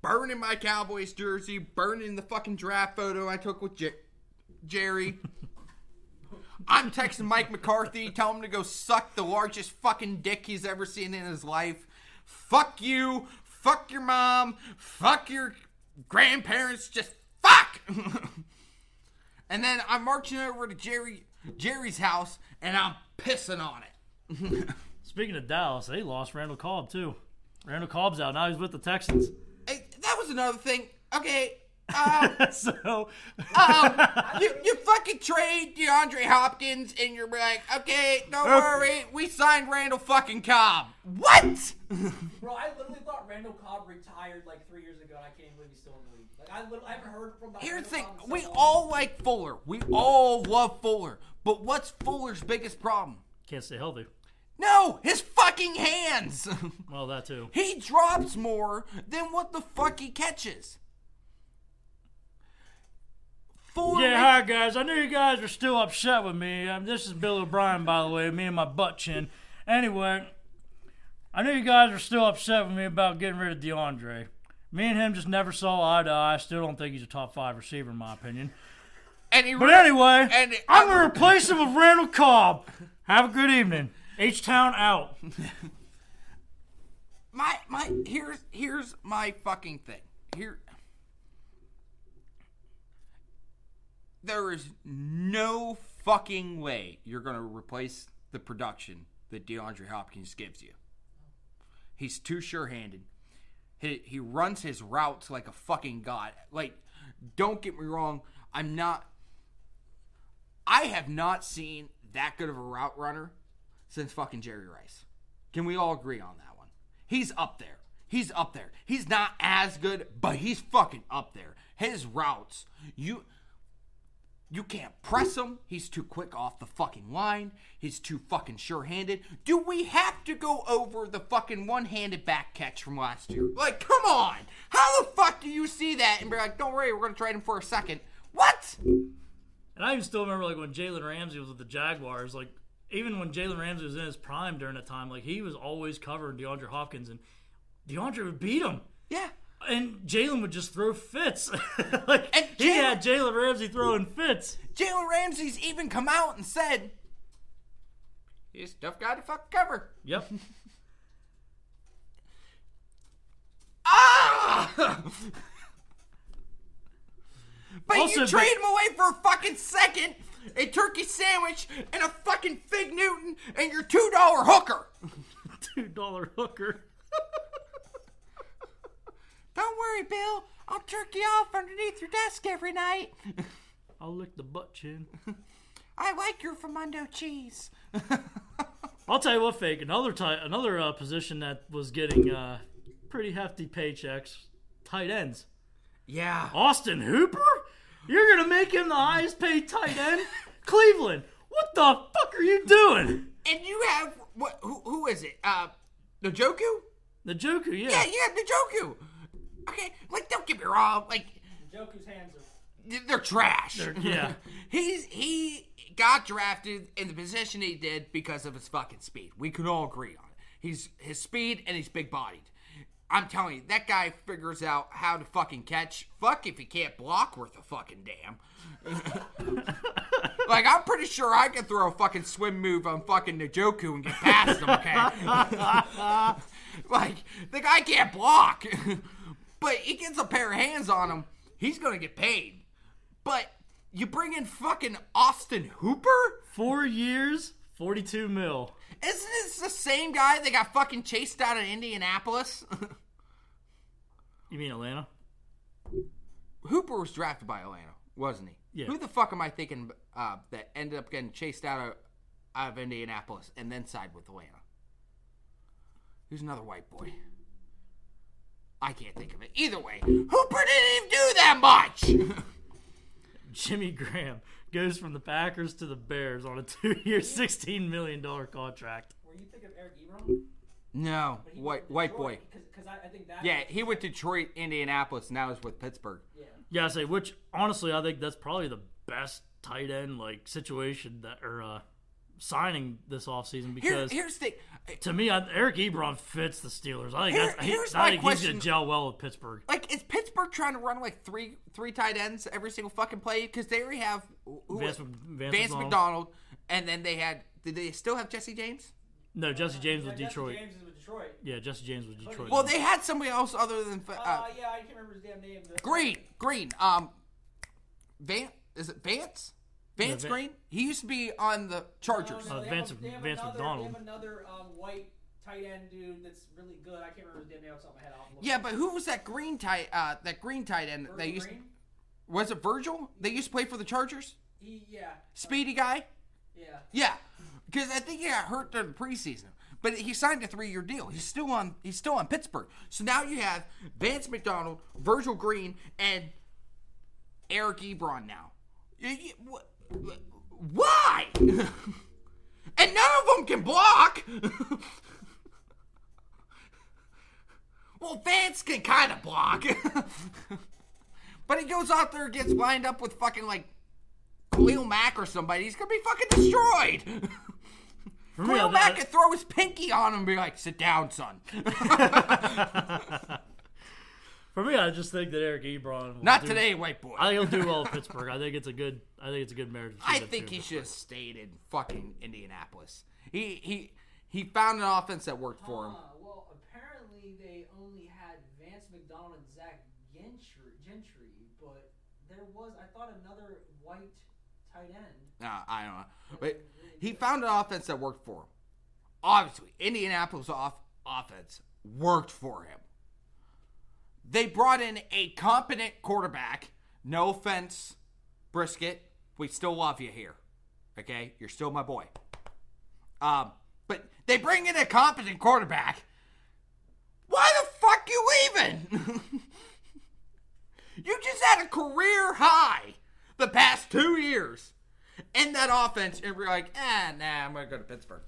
Speaker 2: burning my Cowboys jersey, burning the fucking draft photo I took with J- Jerry. I'm texting Mike McCarthy, tell him to go suck the largest fucking dick he's ever seen in his life. Fuck you. Fuck your mom. Fuck your grandparents. Just fuck. and then I'm marching over to Jerry Jerry's house and I'm pissing on it.
Speaker 1: Speaking of Dallas, they lost Randall Cobb too. Randall Cobb's out now. He's with the Texans.
Speaker 2: Hey, that was another thing. Okay. Um,
Speaker 1: so
Speaker 2: um, you, you fucking trade DeAndre Hopkins and you're like, okay, don't worry, we signed Randall fucking Cobb. What?
Speaker 3: Bro, I literally thought Randall Cobb retired like three years ago, and I can't believe he's still in the league. Like I, literally, I haven't heard from.
Speaker 2: Here's the thing,
Speaker 3: Cobb
Speaker 2: we
Speaker 3: so long.
Speaker 2: all like Fuller. We all love Fuller. But what's Fuller's biggest problem?
Speaker 1: can't stay healthy.
Speaker 2: No, his fucking hands.
Speaker 1: Well, that too.
Speaker 2: he drops more than what the fuck he catches. Fuller
Speaker 1: Yeah, hi guys. I know you guys are still upset with me. Um, this is Bill O'Brien, by the way. Me and my butt chin. Anyway, I know you guys are still upset with me about getting rid of DeAndre. Me and him just never saw eye to eye. I still don't think he's a top five receiver in my opinion.
Speaker 2: and he
Speaker 1: But anyway,
Speaker 2: And-
Speaker 1: I'm gonna replace him with Randall Cobb. Have a good evening. H Town out.
Speaker 2: my my here's here's my fucking thing. Here there is no fucking way you're gonna replace the production that DeAndre Hopkins gives you. He's too sure-handed. He he runs his routes like a fucking god. Like, don't get me wrong, I'm not. I have not seen that good of a route runner since fucking Jerry Rice. Can we all agree on that one? He's up there. He's up there. He's not as good, but he's fucking up there. His routes, you you can't press him. He's too quick off the fucking line. He's too fucking sure-handed. Do we have to go over the fucking one-handed back catch from last year? Like, come on. How the fuck do you see that and be like, "Don't worry, we're going to trade him for a second. What?
Speaker 1: And I even still remember like when Jalen Ramsey was with the Jaguars, like even when Jalen Ramsey was in his prime during that time, like he was always covering DeAndre Hopkins and DeAndre would beat him.
Speaker 2: Yeah.
Speaker 1: And Jalen would just throw fits. like
Speaker 2: And
Speaker 1: he
Speaker 2: Jalen-
Speaker 1: had Jalen Ramsey throwing fits.
Speaker 2: Jalen Ramsey's even come out and said, "He's a tough guy to fuck cover."
Speaker 1: Yep.
Speaker 2: Ah! but
Speaker 1: Also,
Speaker 2: you
Speaker 1: but-
Speaker 2: trade him away for a fucking second, a turkey sandwich, and a fucking Fig Newton, and your two dollar hooker.
Speaker 1: Two dollar hooker.
Speaker 2: Don't worry, Bill. I'll jerk you off underneath your desk every night.
Speaker 1: I'll lick the butt chin.
Speaker 2: I like your Famundo cheese.
Speaker 1: I'll tell you what, fake another ti- another uh, position that was getting uh, pretty hefty paychecks. Tight ends.
Speaker 2: Yeah.
Speaker 1: Austin Hooper? You're gonna make him the highest paid tight end? Cleveland. What the fuck are you doing?
Speaker 2: And you have what? Who, who is it? Uh, Njoku?
Speaker 1: Njoku, yeah.
Speaker 2: Yeah, you have Njoku. Okay, like don't get me wrong, like
Speaker 3: Joku's hands are.
Speaker 2: they're trash.
Speaker 1: yeah.
Speaker 2: He's he got drafted in the position he did because of his fucking speed. We can all agree on it. He's his speed and he's big bodied. I'm telling you, that guy figures out how to fucking catch. Fuck if he can't block worth a fucking damn. like I'm pretty sure I can throw a fucking swim move on fucking Njoku and get past him. Okay. like the guy can't block, but he gets a pair of hands on him. He's gonna get paid. But you bring in fucking Austin Hooper?
Speaker 1: Four years, 42 mil.
Speaker 2: Isn't this the same guy that got fucking chased out of Indianapolis?
Speaker 1: You mean Atlanta?
Speaker 2: Hooper was drafted by Atlanta, wasn't he?
Speaker 1: Yeah.
Speaker 2: Who the fuck am I thinking uh, that ended up getting chased out of, out of Indianapolis and then signed with Atlanta? Who's another white boy? I can't think of it. Either way, Hooper didn't even do that much.
Speaker 1: Jimmy Graham goes from the Packers to the Bears on a two-year, $16 million contract.
Speaker 3: Were you thinking of Eric Ebron?
Speaker 2: no, white
Speaker 3: went
Speaker 2: white boy.
Speaker 3: Because I, I think that.
Speaker 2: Yeah, he went to Detroit, Indianapolis. Now he's with Pittsburgh.
Speaker 3: Yeah.
Speaker 1: Yeah, I say, which honestly, I think that's probably the best tight end like situation that or uh, signing this offseason
Speaker 2: Here,
Speaker 1: because
Speaker 2: here's the
Speaker 1: to me, I, Eric Ebron fits the Steelers. I think
Speaker 2: Here-
Speaker 1: that's, he-
Speaker 2: here's
Speaker 1: I
Speaker 2: my
Speaker 1: think he's
Speaker 2: question.
Speaker 1: gonna gel well with Pittsburgh.
Speaker 2: like is Pittsburgh trying to run like three three tight ends every single fucking play because they already have who,
Speaker 1: Vance, Vance,
Speaker 2: Vance
Speaker 1: McDonald.
Speaker 2: McDonald, and then they had did they still have Jesse James?
Speaker 1: No, Jesse James
Speaker 3: Yeah,
Speaker 1: with
Speaker 3: Jesse
Speaker 1: Detroit.
Speaker 3: James is with Detroit.
Speaker 1: Yeah, Jesse James with Detroit.
Speaker 2: Well, they had somebody else other than uh,
Speaker 3: Uh, yeah, I can't remember his damn name. The-
Speaker 2: Green. Green. Um, Vance is it Vance? Vance
Speaker 1: Van-
Speaker 2: Green. He used to be on the Chargers.
Speaker 3: No, no,
Speaker 1: Uh, Vance-
Speaker 3: have, they have
Speaker 1: Vance
Speaker 3: another,
Speaker 1: McDonald.
Speaker 3: They have another um, white tight end dude that's really good. I can't remember his damn name off the top of my head. I'll look
Speaker 2: Yeah, but who was that green tight? Uh, that green tight end
Speaker 3: up.
Speaker 2: that
Speaker 3: Virgil
Speaker 2: used
Speaker 3: Green?
Speaker 2: was it Virgil? They used to play for the Chargers.
Speaker 3: He, yeah,
Speaker 2: Speedy guy.
Speaker 3: yeah.
Speaker 2: Yeah, because I think he got hurt during the preseason, but he signed a three-year deal. He's still on. He's still on Pittsburgh. So now you have Vance McDonald, Virgil Green, and Eric Ebron. Now, You- you- wh- wh- why? and none of them can block. well, Vance can kind of block, but he goes out there and gets lined up with fucking like Khalil Mack or somebody, he's gonna be fucking destroyed.
Speaker 1: For
Speaker 2: Khalil Mack could throw his pinky on him and be like, "Sit down, son."
Speaker 1: For me, I just think that Eric Ebron. will
Speaker 2: Not
Speaker 1: do-
Speaker 2: today, white boy.
Speaker 1: I think he'll do well with Pittsburgh. I think it's a good. I think it's a good marriage.
Speaker 2: I think he should have stayed in fucking Indianapolis. He he he found an offense that worked for him.
Speaker 3: Uh, well, apparently they only had Vance McDonald and Zach Gentry, Gentry, but there was I thought another white tight end.
Speaker 2: Uh, I don't know, but he found an offense that worked for him. Obviously, Indianapolis off offense worked for him. They brought in a competent quarterback. No offense, Brisket, we still love you here. Okay, you're still my boy. Um, but they bring in a competent quarterback. Why the fuck you leaving? you just had a career high the past two years in that offense, and we're like, ah, nah, I'm gonna go to Pittsburgh.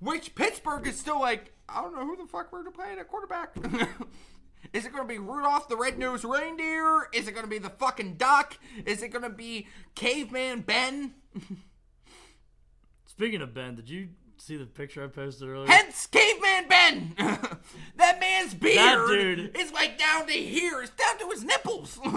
Speaker 2: Which Pittsburgh is still like, I don't know who the fuck we're gonna play at quarterback. is it gonna be Rudolph the Red-Nosed Reindeer? Is it gonna be the fucking Duck? Is it gonna be Caveman Ben?
Speaker 1: Speaking of Ben, did you see the picture I posted earlier?
Speaker 2: Hence Caveman Ben. that man's beard
Speaker 1: That dude-
Speaker 2: is like down to here. It's down to his nipples.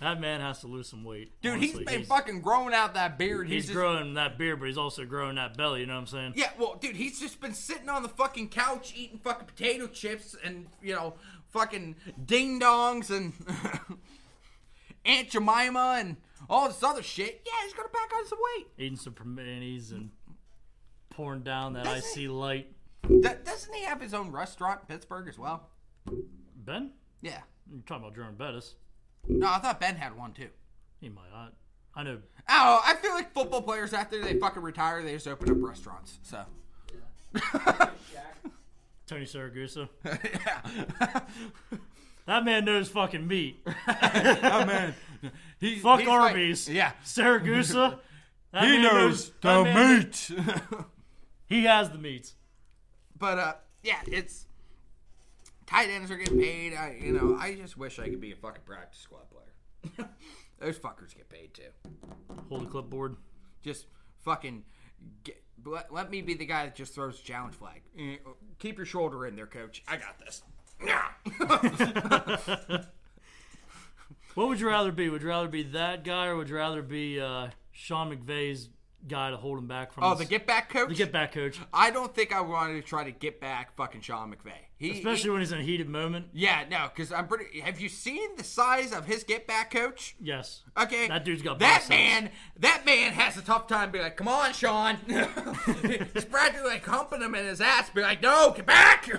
Speaker 1: that man has to lose some weight.
Speaker 2: Dude,
Speaker 1: honestly.
Speaker 2: he's been fucking growing out that beard.
Speaker 1: He's
Speaker 2: just,
Speaker 1: growing that beard, but he's also growing that belly. You know what I'm saying?
Speaker 2: Yeah, well, dude, he's just been sitting on the fucking couch eating fucking potato chips and, you know, fucking ding dongs and Aunt Jemima and all this other shit. Yeah, he's gonna pack on some weight.
Speaker 1: Eating some Primantis and pouring down that
Speaker 2: Doesn't
Speaker 1: icy light.
Speaker 2: D- doesn't he have his own restaurant in Pittsburgh as well?
Speaker 1: Ben?
Speaker 2: Yeah.
Speaker 1: You're talking about Jerome Bettis.
Speaker 2: No, I thought Ben had one too.
Speaker 1: He might. I, I know.
Speaker 2: Oh, I feel like football players after they fucking retire, they just open up restaurants. So.
Speaker 1: Tony Siragusa.
Speaker 2: yeah.
Speaker 1: That man knows fucking meat.
Speaker 2: that man. He,
Speaker 1: Fuck
Speaker 2: he's like-
Speaker 1: Arby's.
Speaker 2: yeah.
Speaker 1: Siragusa. that knows, that man knows- He has the meats.
Speaker 2: but uh, yeah, it's tight ends are getting paid. I, you know, I just wish I could be a fucking practice squad player. Those fuckers get paid too.
Speaker 1: Hold the clipboard.
Speaker 2: Just fucking get, let, let me be the guy that just throws a challenge flag. Eh, Keep your shoulder in there, coach. I got this.
Speaker 1: What would you rather be? Would you rather be that guy or would you rather be uh, Sean McVay's guy to hold him back from
Speaker 2: oh,
Speaker 1: his-
Speaker 2: the get back coach.
Speaker 1: the get back coach?
Speaker 2: I don't think I wanted to try to get back fucking Sean McVay. He,
Speaker 1: Especially
Speaker 2: he-
Speaker 1: when he's in a heated moment.
Speaker 2: yeah, no, because I'm pretty. Have you seen the size of his get back coach?
Speaker 1: Yes.
Speaker 2: Okay,
Speaker 1: That dude's got
Speaker 2: that man. That man has a tough time. Be like, come on, Sean. He's practically like humping him in his ass. Be like, no, get back.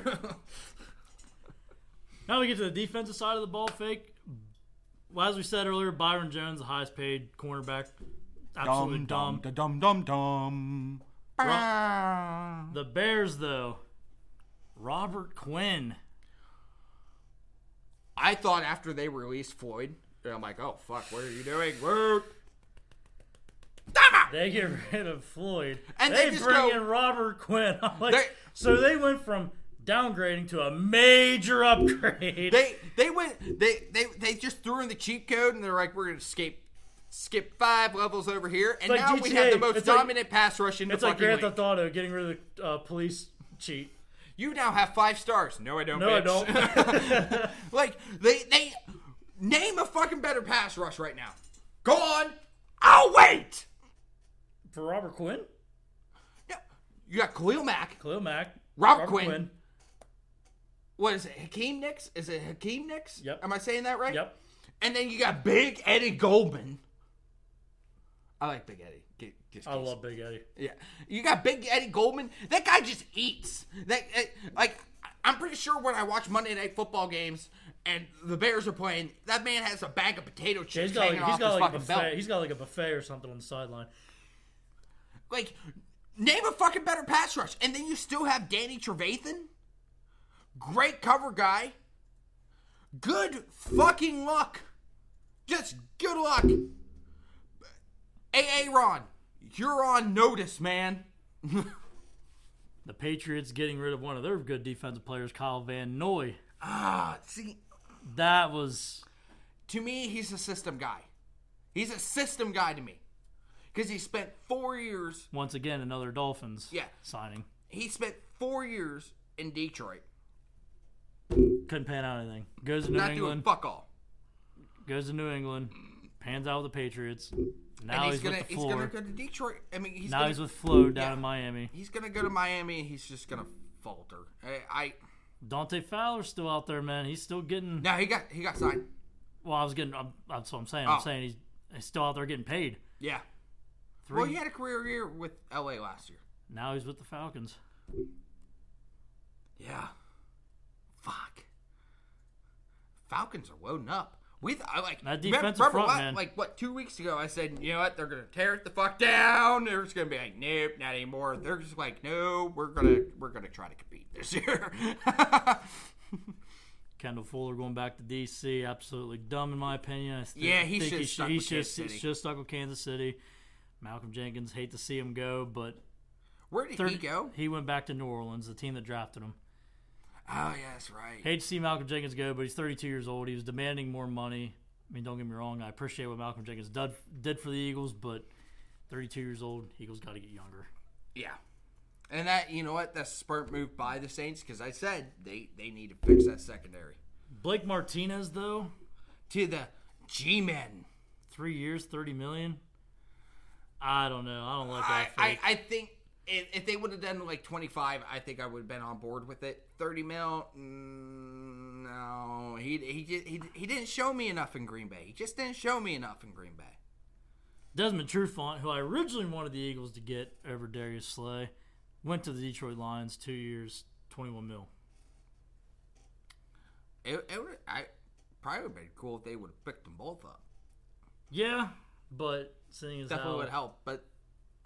Speaker 1: Now we get to the defensive side of the ball fake. Well, as we said earlier, Byron Jones, the highest paid cornerback. Absolutely dumb.
Speaker 2: dum dum dum.
Speaker 1: The Bears, though, Robert Quinn.
Speaker 2: I thought after they released Floyd, I'm like, oh fuck, what are you doing? Whoa. Timeout!
Speaker 1: They get rid of Floyd.
Speaker 2: And
Speaker 1: they,
Speaker 2: they just
Speaker 1: bring
Speaker 2: go-
Speaker 1: in Robert Quinn. I'm like,
Speaker 2: They-
Speaker 1: so they went from downgrading to a major upgrade.
Speaker 2: They they went they they they just threw in the cheat code and they're like, we're gonna skip skip five levels over here, and
Speaker 1: like
Speaker 2: now we have the most
Speaker 1: It's like-
Speaker 2: dominant pass rush in the
Speaker 1: it's like Grand. Theft Auto getting rid of the uh, police cheat.
Speaker 2: You now have five stars. No, I don't.
Speaker 1: No, I don't.
Speaker 2: like they they name a fucking better pass rush right now. Go on. I'll wait.
Speaker 1: For Robert Quinn,
Speaker 2: Yeah. You got Khalil Mack.
Speaker 1: Khalil Mack,
Speaker 2: Robert Quinn. What is it? Hakeem Nicks? Is it Hakeem Nicks?
Speaker 1: Yep.
Speaker 2: Am I saying that right?
Speaker 1: Yep.
Speaker 2: And then you got Big Eddie Goldman. I like Big Eddie. Get, just
Speaker 1: I love Big Eddie.
Speaker 2: Yeah, you got Big Eddie Goldman. That guy just eats. That eh, like I'm pretty sure when I watch Monday Night Football games and the Bears are playing, that man has a bag of potato
Speaker 1: Yeah,
Speaker 2: chips
Speaker 1: he's got
Speaker 2: hanging
Speaker 1: like, he's
Speaker 2: off
Speaker 1: got
Speaker 2: his
Speaker 1: like a
Speaker 2: fucking belt.
Speaker 1: He's got like a buffet or something on the sideline.
Speaker 2: Like, name a fucking better pass rush, and then you still have Danny Trevathan, great cover guy. Good fucking luck. Just good luck. Hey, Aaron, you're on notice, man.
Speaker 1: The Patriots getting rid of one of their good defensive players, Kyle Van Noy.
Speaker 2: Ah, see,
Speaker 1: That was
Speaker 2: to me, he's a system guy. He's a system guy to me. Because he spent four years,
Speaker 1: once again another Dolphins
Speaker 2: Yeah.
Speaker 1: signing.
Speaker 2: he spent four years in Detroit.
Speaker 1: Couldn't pan out anything. Goes to New
Speaker 2: Not doing
Speaker 1: England.
Speaker 2: fuck all.
Speaker 1: Goes to New England. Pans out with the Patriots. Now
Speaker 2: and
Speaker 1: he's,
Speaker 2: he's, gonna
Speaker 1: with the
Speaker 2: he's gonna go to Detroit. I mean, he's
Speaker 1: now
Speaker 2: gonna,
Speaker 1: he's with Flo down
Speaker 2: Yeah.
Speaker 1: in Miami.
Speaker 2: he's gonna go to Miami and he's just gonna falter. I, I
Speaker 1: Dante Fowler's still out there, man. He's still getting.
Speaker 2: no, he got he got signed.
Speaker 1: Well, I was getting. I'm, that's what I'm saying. I'm
Speaker 2: Oh.
Speaker 1: saying he's, he's still out there getting paid.
Speaker 2: Yeah.
Speaker 1: Three.
Speaker 2: Well, he had a career year with LA last year.
Speaker 1: Now he's with the Falcons.
Speaker 2: Yeah. Fuck. Falcons are loading up. We th- I like
Speaker 1: That defensive
Speaker 2: remember
Speaker 1: front,
Speaker 2: what,
Speaker 1: man.
Speaker 2: Like what? Two weeks ago, I said, you know what? They're gonna tear it the fuck down. They're just gonna be like, nope, not anymore. They're just like, no, we're gonna we're gonna try to compete this year.
Speaker 1: Kendall Fuller going back to DC, absolutely dumb in my opinion. I still
Speaker 2: Yeah, he
Speaker 1: think
Speaker 2: should've
Speaker 1: he
Speaker 2: stuck
Speaker 1: should,
Speaker 2: with
Speaker 1: he
Speaker 2: Kansas
Speaker 1: should,
Speaker 2: City.
Speaker 1: should stuck with Kansas City. Malcolm Jenkins, hate to see him go, but
Speaker 2: Where did
Speaker 1: third,
Speaker 2: he go?
Speaker 1: he went back to New Orleans, the team that drafted him.
Speaker 2: Oh yeah, that's right.
Speaker 1: Hate to see Malcolm Jenkins go, but he's 32 years old. He was demanding more money. I mean, don't get me wrong. I appreciate what Malcolm Jenkins did, did for the Eagles, but 32 years old, Eagles got to get younger.
Speaker 2: Yeah. And that you know what? That's a smart move by the Saints because I said they they need to fix that secondary.
Speaker 1: Blake Martinez, though,
Speaker 2: To the G men.
Speaker 1: three years, 30 million. I don't know. I don't like that.
Speaker 2: I,
Speaker 1: fake.
Speaker 2: I think if, if they would have done like 25, I think I would have been on board with it. 30 mil, mm, no. He, he, he, he didn't show me enough in Green Bay. He just didn't show me enough in Green Bay.
Speaker 1: Desmond Trufant, who I originally wanted the Eagles to get over Darius Slay, went to the Detroit Lions, two years, 21 mil.
Speaker 2: It, it, would- I, probably would have been cool if they would have picked them both up.
Speaker 1: Yeah, but seeing as
Speaker 2: Definitely
Speaker 1: how
Speaker 2: would help, but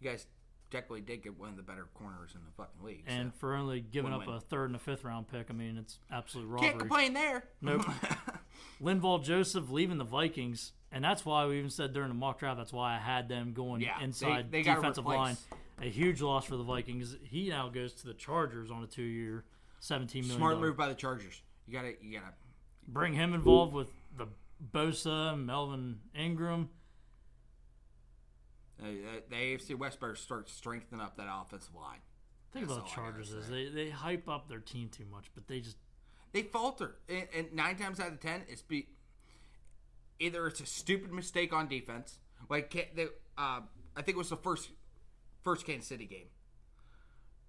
Speaker 2: you guys technically did get one of the better corners in the fucking league. so.
Speaker 1: and for only giving up
Speaker 2: Win-win.
Speaker 1: a third and a fifth round pick, I mean it's absolute robbery.
Speaker 2: can't complain there.
Speaker 1: Nope. Linval Joseph leaving the Vikings, and that's why we even said during the mock draft. That's why I had them going
Speaker 2: Yeah,
Speaker 1: inside
Speaker 2: they- they
Speaker 1: defensive line. A huge loss for the Vikings. He now goes to the Chargers on a two-year, seventeen million.
Speaker 2: Smart move by the Chargers. You gotta, you gotta.
Speaker 1: Bring him involved with the Bosa, Melvin Ingram.
Speaker 2: Uh, the AFC West better start strengthening up that offensive line.
Speaker 1: Think
Speaker 2: That's
Speaker 1: about Chargers is they they hype up their team too much, but they just
Speaker 2: They falter, and, and nine times out of ten, it's be either it's a stupid mistake on defense, like the, uh, I think it was the first first Kansas City game.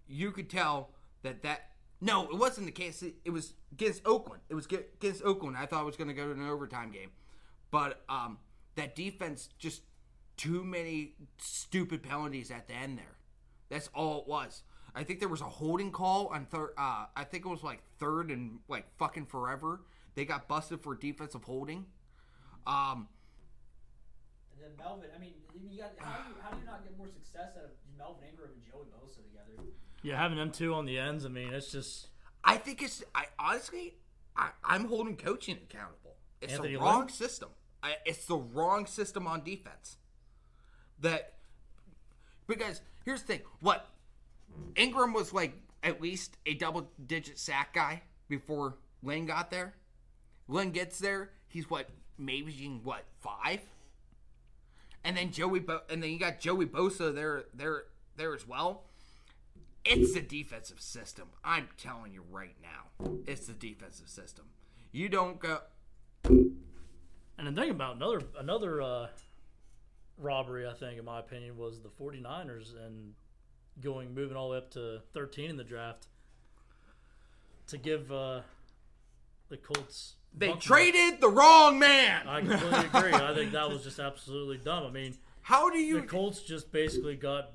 Speaker 2: You could tell that that no, it wasn't the Kansas City. It was against Oakland. It was against Oakland. I thought it was going to go to an overtime game, but um, that defense just too many stupid penalties at the end there. That's all it was. I think there was a holding call on third. Uh, I think it was like third and like fucking forever. They got busted for defensive holding. Um,
Speaker 3: And then Melvin, I mean, you got how do you, how do you not get more success out of Melvin Ingram and Joey Bosa together?
Speaker 1: yeah having them two on the ends. I mean, it's just
Speaker 2: I think it's. I honestly, I, I'm holding coaching accountable. It's
Speaker 1: Anthony
Speaker 2: the wrong
Speaker 1: Lynn?
Speaker 2: system. I, it's the wrong system on defense. That because here's the thing: what Ingram was like at least a double digit sack guy before Lynn got there. Lynn gets there, he's what maybe what five, and then Joey Bo- and then you got Joey Bosa there there there as well. It's the defensive system. I'm telling you right now, it's the defensive system. You don't go.
Speaker 1: And then think about another another uh, robbery, I think, in my opinion, was the 49ers and going moving all the way up to 13 in the draft to give uh, the Colts.
Speaker 2: They traded the wrong man.
Speaker 1: I completely agree. I think that was just absolutely dumb. I mean,
Speaker 2: How do you? the?
Speaker 1: Colts just basically got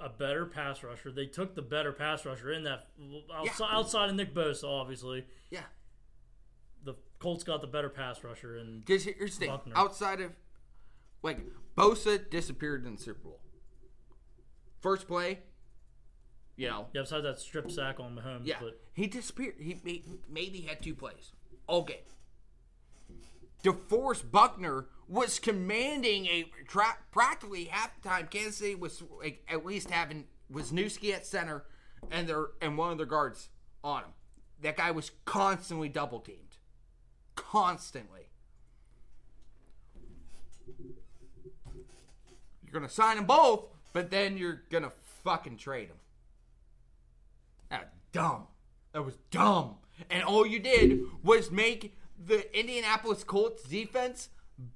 Speaker 1: a better pass rusher. They took the better pass rusher in that outside, outside of Nick Bosa, obviously.
Speaker 2: Yeah.
Speaker 1: The Colts got the better pass rusher, and
Speaker 2: here's the thing: outside of like Bosa disappeared in the Super Bowl. First play, you know,
Speaker 1: yeah, besides that strip sack on Mahomes,
Speaker 2: yeah,
Speaker 1: but
Speaker 2: he disappeared. He may, maybe had two plays all game. DeForest Buckner was commanding a tra- practically half the time. Kansas City was like at least having was Newski at center, and their and one of their guards on him. That guy was constantly double teamed, constantly. You're gonna sign them both, but then you're gonna fucking trade them. Dumb. That was dumb. And all you did was make the Indianapolis Colts defense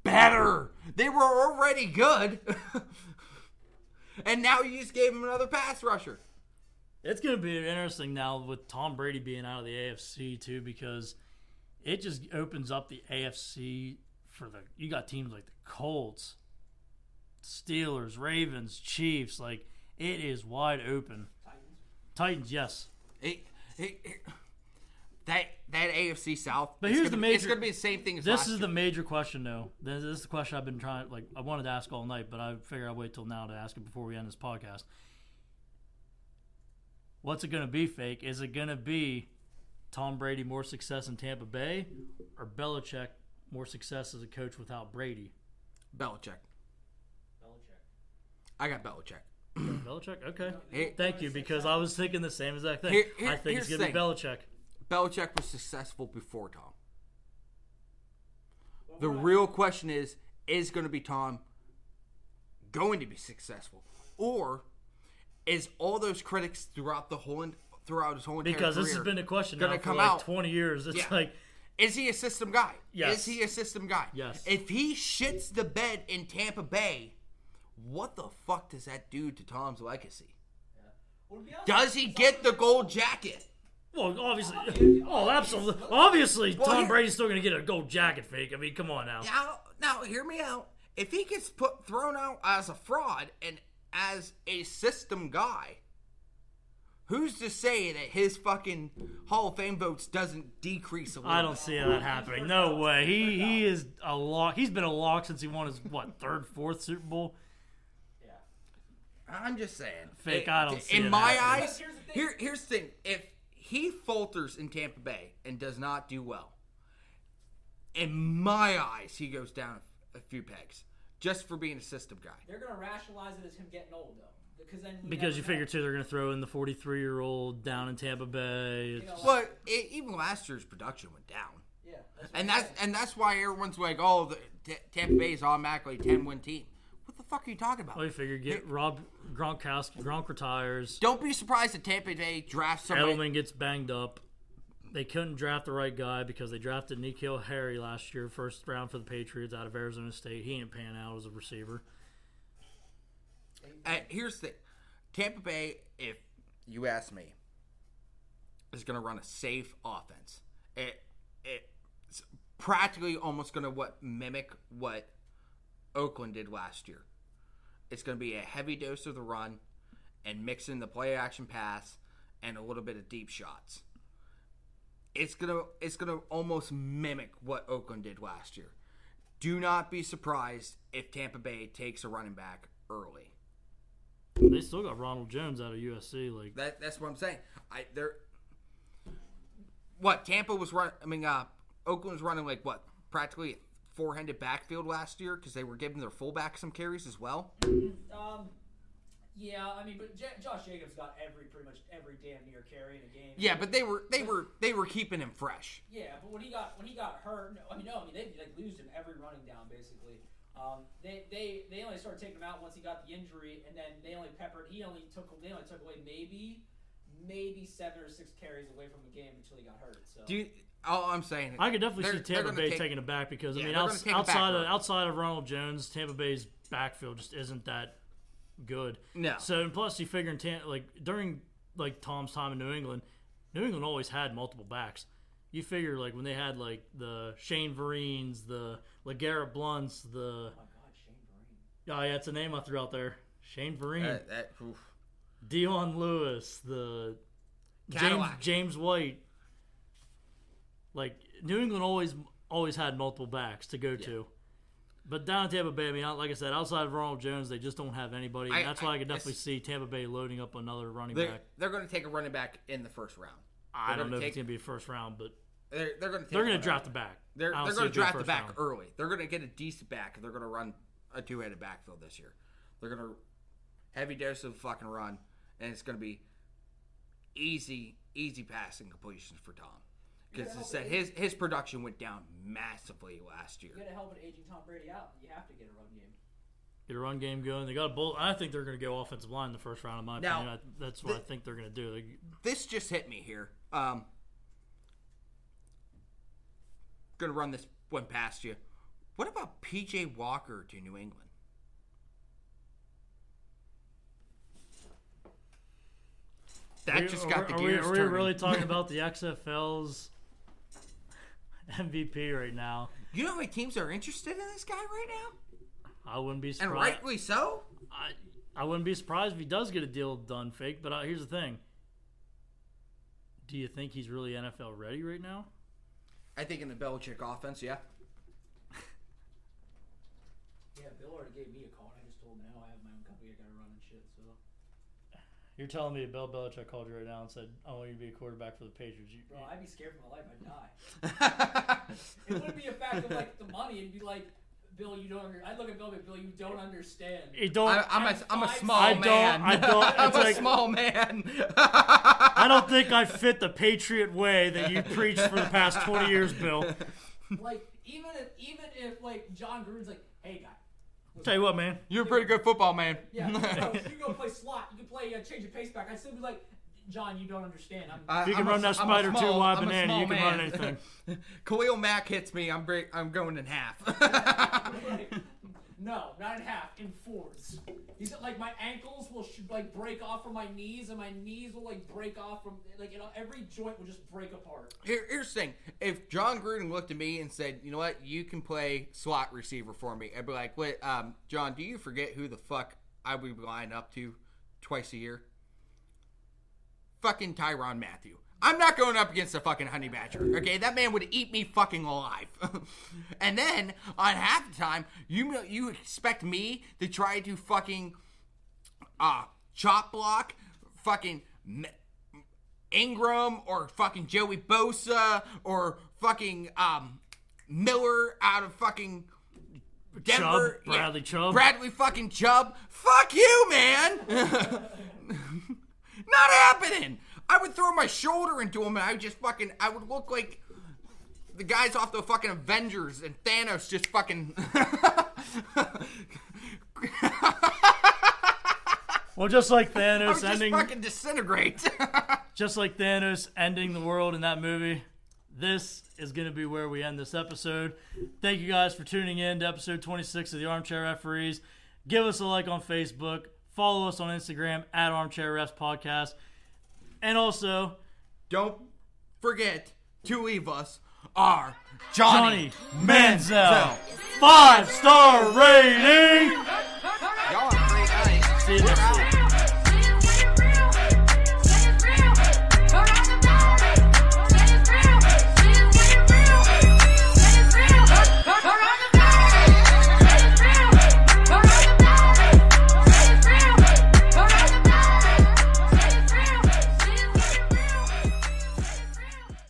Speaker 2: better. They were already good. and now you just gave them another pass rusher.
Speaker 1: It's going to be interesting now with Tom Brady being out of the AFC too, because it just opens up the AFC for the. You got teams like the Colts, Steelers, Ravens, Chiefs. Like it is wide open. Titans, yes.
Speaker 2: It, it, it- that that AFC South.
Speaker 1: But here's
Speaker 2: gonna,
Speaker 1: the
Speaker 2: be- It's
Speaker 1: major-
Speaker 2: going to be the same thing as
Speaker 1: This is the
Speaker 2: year.
Speaker 1: major question, though. This this is the question I've been trying. Like I wanted to ask all night, but I figured I'd wait till now to ask it before we end this podcast. What's it going to be, fake? Is it going to be Tom Brady more success in Tampa Bay, or Belichick more success as a coach without Brady?
Speaker 2: Belichick. I got Belichick.
Speaker 1: Belichick, okay.
Speaker 2: Here-
Speaker 1: Thank you, because I was thinking the same exact thing.
Speaker 2: Here- here-
Speaker 1: I think it's
Speaker 2: here's
Speaker 1: going to be
Speaker 2: the
Speaker 1: Belichick.
Speaker 2: Belichick was successful before Tom. The real question is: Is going to be Tom going to be successful, or is all those critics throughout the whole throughout his whole entire
Speaker 1: Because this
Speaker 2: career
Speaker 1: has been a question
Speaker 2: gonna
Speaker 1: now for
Speaker 2: come
Speaker 1: like
Speaker 2: out?
Speaker 1: 20 years. It's
Speaker 2: Yeah.
Speaker 1: like,
Speaker 2: Is he a system guy?
Speaker 1: Yes.
Speaker 2: Is he a system guy?
Speaker 1: Yes.
Speaker 2: If he shits the bed in Tampa Bay, what the fuck does that do to Tom's legacy?
Speaker 3: Well, to honest,
Speaker 2: Does he get the gold jacket?
Speaker 1: Well, obviously, oh, absolutely. Obviously,
Speaker 2: Well,
Speaker 1: Tom
Speaker 2: here-
Speaker 1: Brady's still going to get a gold jacket fake. I mean, come on now.
Speaker 2: Now, now, hear me out. If he gets put thrown out as a fraud and as a system guy, who's to say that his fucking Hall of Fame votes doesn't decrease a little?
Speaker 1: I don't
Speaker 2: bit?
Speaker 1: see that happening. No way. He he is a lock. He's been a lock since he won his what third, fourth Super Bowl.
Speaker 3: Yeah.
Speaker 2: I'm just saying.
Speaker 1: Fake,
Speaker 2: It-
Speaker 1: I don't see
Speaker 2: In
Speaker 1: it
Speaker 2: my
Speaker 1: happening.
Speaker 2: eyes,
Speaker 3: Here's the thing.
Speaker 2: here here's the thing. If he falters in Tampa Bay and does not do well, in my eyes, he goes down a few pegs just for being a system guy.
Speaker 3: They're gonna rationalize it as him getting old though, because then
Speaker 1: Because you
Speaker 3: know.
Speaker 1: figure too, they're going to throw in the 43 year old down in Tampa Bay. It's
Speaker 3: You know,
Speaker 1: just-
Speaker 2: But it, even last year's production went down.
Speaker 3: Yeah. That's
Speaker 2: And that's
Speaker 3: saying.
Speaker 2: and that's why everyone's like, "Oh, the, T- Tampa Bay is automatically a ten win team." What the fuck are you talking about?
Speaker 1: well, you figure get Rob Gronkowski, Gronk retires,
Speaker 2: Don't be surprised if Tampa Bay drafts somebody.
Speaker 1: Edelman gets banged up. They couldn't draft the right guy because they drafted N'Keal Harry last year, first round for the Patriots out of Arizona State. He didn't pan out as a receiver.
Speaker 2: Uh, here's the Tampa Bay. If you ask me, is going to run a safe offense. It it's practically almost going to what mimic what Oakland did last year. It's going to be a heavy dose of the run and mix in the play action pass and a little bit of deep shots. It's gonna it's gonna almost mimic what Oakland did last year. Do not be surprised if Tampa Bay takes a running back early.
Speaker 1: They still got Ronald Jones out of USC. Like
Speaker 2: That that's what I'm saying. I they're what Tampa was running. I mean, uh, Oakland was running like what practically four-handed backfield last year because they were giving their fullback some carries as well.
Speaker 3: Um, yeah, I mean, but J- Josh Jacobs got every pretty much every damn near carry in a game.
Speaker 2: Yeah, but they were they were they were keeping him fresh.
Speaker 3: Yeah, but when he got when he got hurt, no, I mean, no, I mean they like lose him every running down basically. Um, they, they they only started taking him out once he got the injury, and then they only peppered. He only took they only took away maybe maybe seven or six carries away from the game until he got hurt. So
Speaker 2: Do you, all I'm saying,
Speaker 1: I could definitely see Tampa Bay
Speaker 2: take-
Speaker 1: taking it back because I
Speaker 2: Yeah,
Speaker 1: mean,
Speaker 2: they're
Speaker 1: outs-
Speaker 2: take it back
Speaker 1: outside of outside of Ronald Jones, Tampa Bay's backfield just isn't that good.
Speaker 2: No.
Speaker 1: So and plus, you figure in Tam- like during like Tom's time in New England, New England always had multiple backs. You figure like when they had like the Shane Vereen's, the LeGarrette Blounts, the
Speaker 3: oh my God, Shane Vereen.
Speaker 1: oh yeah, it's a name I threw out there. Shane Vereen,
Speaker 2: that, that.
Speaker 1: Dion Lewis, the James James White. Like New England always always had multiple backs to go to. But down in Tampa Bay, I mean, like I said, outside of Ronald Jones, they just don't have anybody.
Speaker 2: I-
Speaker 1: that's why I,
Speaker 2: I-
Speaker 1: could definitely see Tampa Bay loading up another running
Speaker 2: they're
Speaker 1: back.
Speaker 2: they're going to take a running back in the first round.
Speaker 1: I
Speaker 2: they're
Speaker 1: don't
Speaker 2: gonna
Speaker 1: know if it's gonna be a first round, but
Speaker 2: They're they're going to
Speaker 1: they're gonna draft the back.
Speaker 2: They're, they're going to draft the back
Speaker 1: round.
Speaker 2: early. They're going to get a decent back. They're going to run a two-headed backfield this year. They're going to heavy dose of fucking run, and it's going to be easy, easy passing completions for Tom. Because
Speaker 3: Yeah,
Speaker 2: it his his production went down massively last year.
Speaker 3: You got to help an aging Tom Brady out. You have to get a run game.
Speaker 1: Get a run game going. They got a bull. I think they're gonna go offensive line in the first round. In my
Speaker 2: Now,
Speaker 1: opinion, I, that's what I think they're gonna do. They,
Speaker 2: This just hit me here. Um, going to run this one past you. What about PJ Walker to New England? That
Speaker 1: Are we-
Speaker 2: just
Speaker 1: are
Speaker 2: got
Speaker 1: we-
Speaker 2: the
Speaker 1: are we,
Speaker 2: gears
Speaker 1: Are we really talking about the XFL's MVP right now?
Speaker 2: You know how many teams are interested in this guy right now?
Speaker 1: I wouldn't be surprised.
Speaker 2: And rightly so.
Speaker 1: I, I wouldn't be surprised if he does get a deal done, fake. But uh, here's the thing: Do you think he's really NFL ready right now?
Speaker 2: I think in the Belichick offense, yeah.
Speaker 3: Yeah, Bill already gave me a call. and I just told him now I have my own company. I got to run and shit. So,
Speaker 1: You're telling me Bill Belichick called you right now and said, "I want you to be a quarterback for the Patriots." You,
Speaker 3: bro, I'd be scared for my life. I'd die. It wouldn't be a fact of like the money. It'd be like, Bill, you don't. Under- I'd look at Bill, and be, Bill, you don't understand.
Speaker 1: you don't.
Speaker 2: I, I'm a I'm a
Speaker 3: I
Speaker 2: small
Speaker 1: don't-
Speaker 2: man.
Speaker 1: I don't-
Speaker 2: I'm
Speaker 1: it's
Speaker 2: a
Speaker 1: like-
Speaker 2: small man.
Speaker 1: I don't think I fit the Patriot way that you preached for the past 20 years, Bill.
Speaker 3: Like even if even if like Jon Gruden's like, hey guy,
Speaker 1: Tell you what, man.
Speaker 2: You're a pretty good football man.
Speaker 3: yeah, you can go, you can go play slot. You can play uh, change of pace back. I'd still be like, Jon, you don't understand. I'm
Speaker 2: I-
Speaker 1: If you can
Speaker 2: I'm a-
Speaker 1: run that
Speaker 2: I'm a
Speaker 1: spider two
Speaker 2: small-
Speaker 1: wide
Speaker 2: I'm a
Speaker 1: banana,
Speaker 2: small
Speaker 1: you can run
Speaker 2: man.
Speaker 1: anything.
Speaker 2: Khalil Mack hits me. I'm break, I'm going in half.
Speaker 3: no, not in half, in fours. He said like my ankles will sh- like break off from my knees, and my knees will like break off from like you know every joint will just break apart.
Speaker 2: Here, here's the thing: if Jon Gruden looked at me and said, "You know what? You can play slot receiver for me," I'd be like, "Wait, um, Jon, do you forget who the fuck I would line up to twice a year?" fucking Tyrann Mathieu. I'm not going up against a fucking honey badger. Okay, that man would eat me fucking alive. and then on half the time, you you expect me to try to fucking uh chop block fucking Ingram or fucking Joey Bosa or fucking um Miller out of fucking Denver.
Speaker 1: Chubb, Bradley Chubb.
Speaker 2: Bradley fucking Chubb. Fuck you, man. Not happening. I would throw my shoulder into him and I would just fucking I would look like the guys off the fucking Avengers and Thanos just fucking
Speaker 1: Well, just like Thanos
Speaker 2: just
Speaker 1: ending,
Speaker 2: fucking disintegrate.
Speaker 1: just like Thanos ending the world in that movie, this is going to be where we end this episode. Thank you guys for tuning in to episode 26 of the Armchair Referees. Give us a like on Facebook. Follow us on Instagram at Armchair Refs Podcast. And also,
Speaker 2: Don't forget to leave us our Johnny,
Speaker 1: Johnny Manziel. Five star rating.
Speaker 2: Y'all have great.
Speaker 1: See you next week.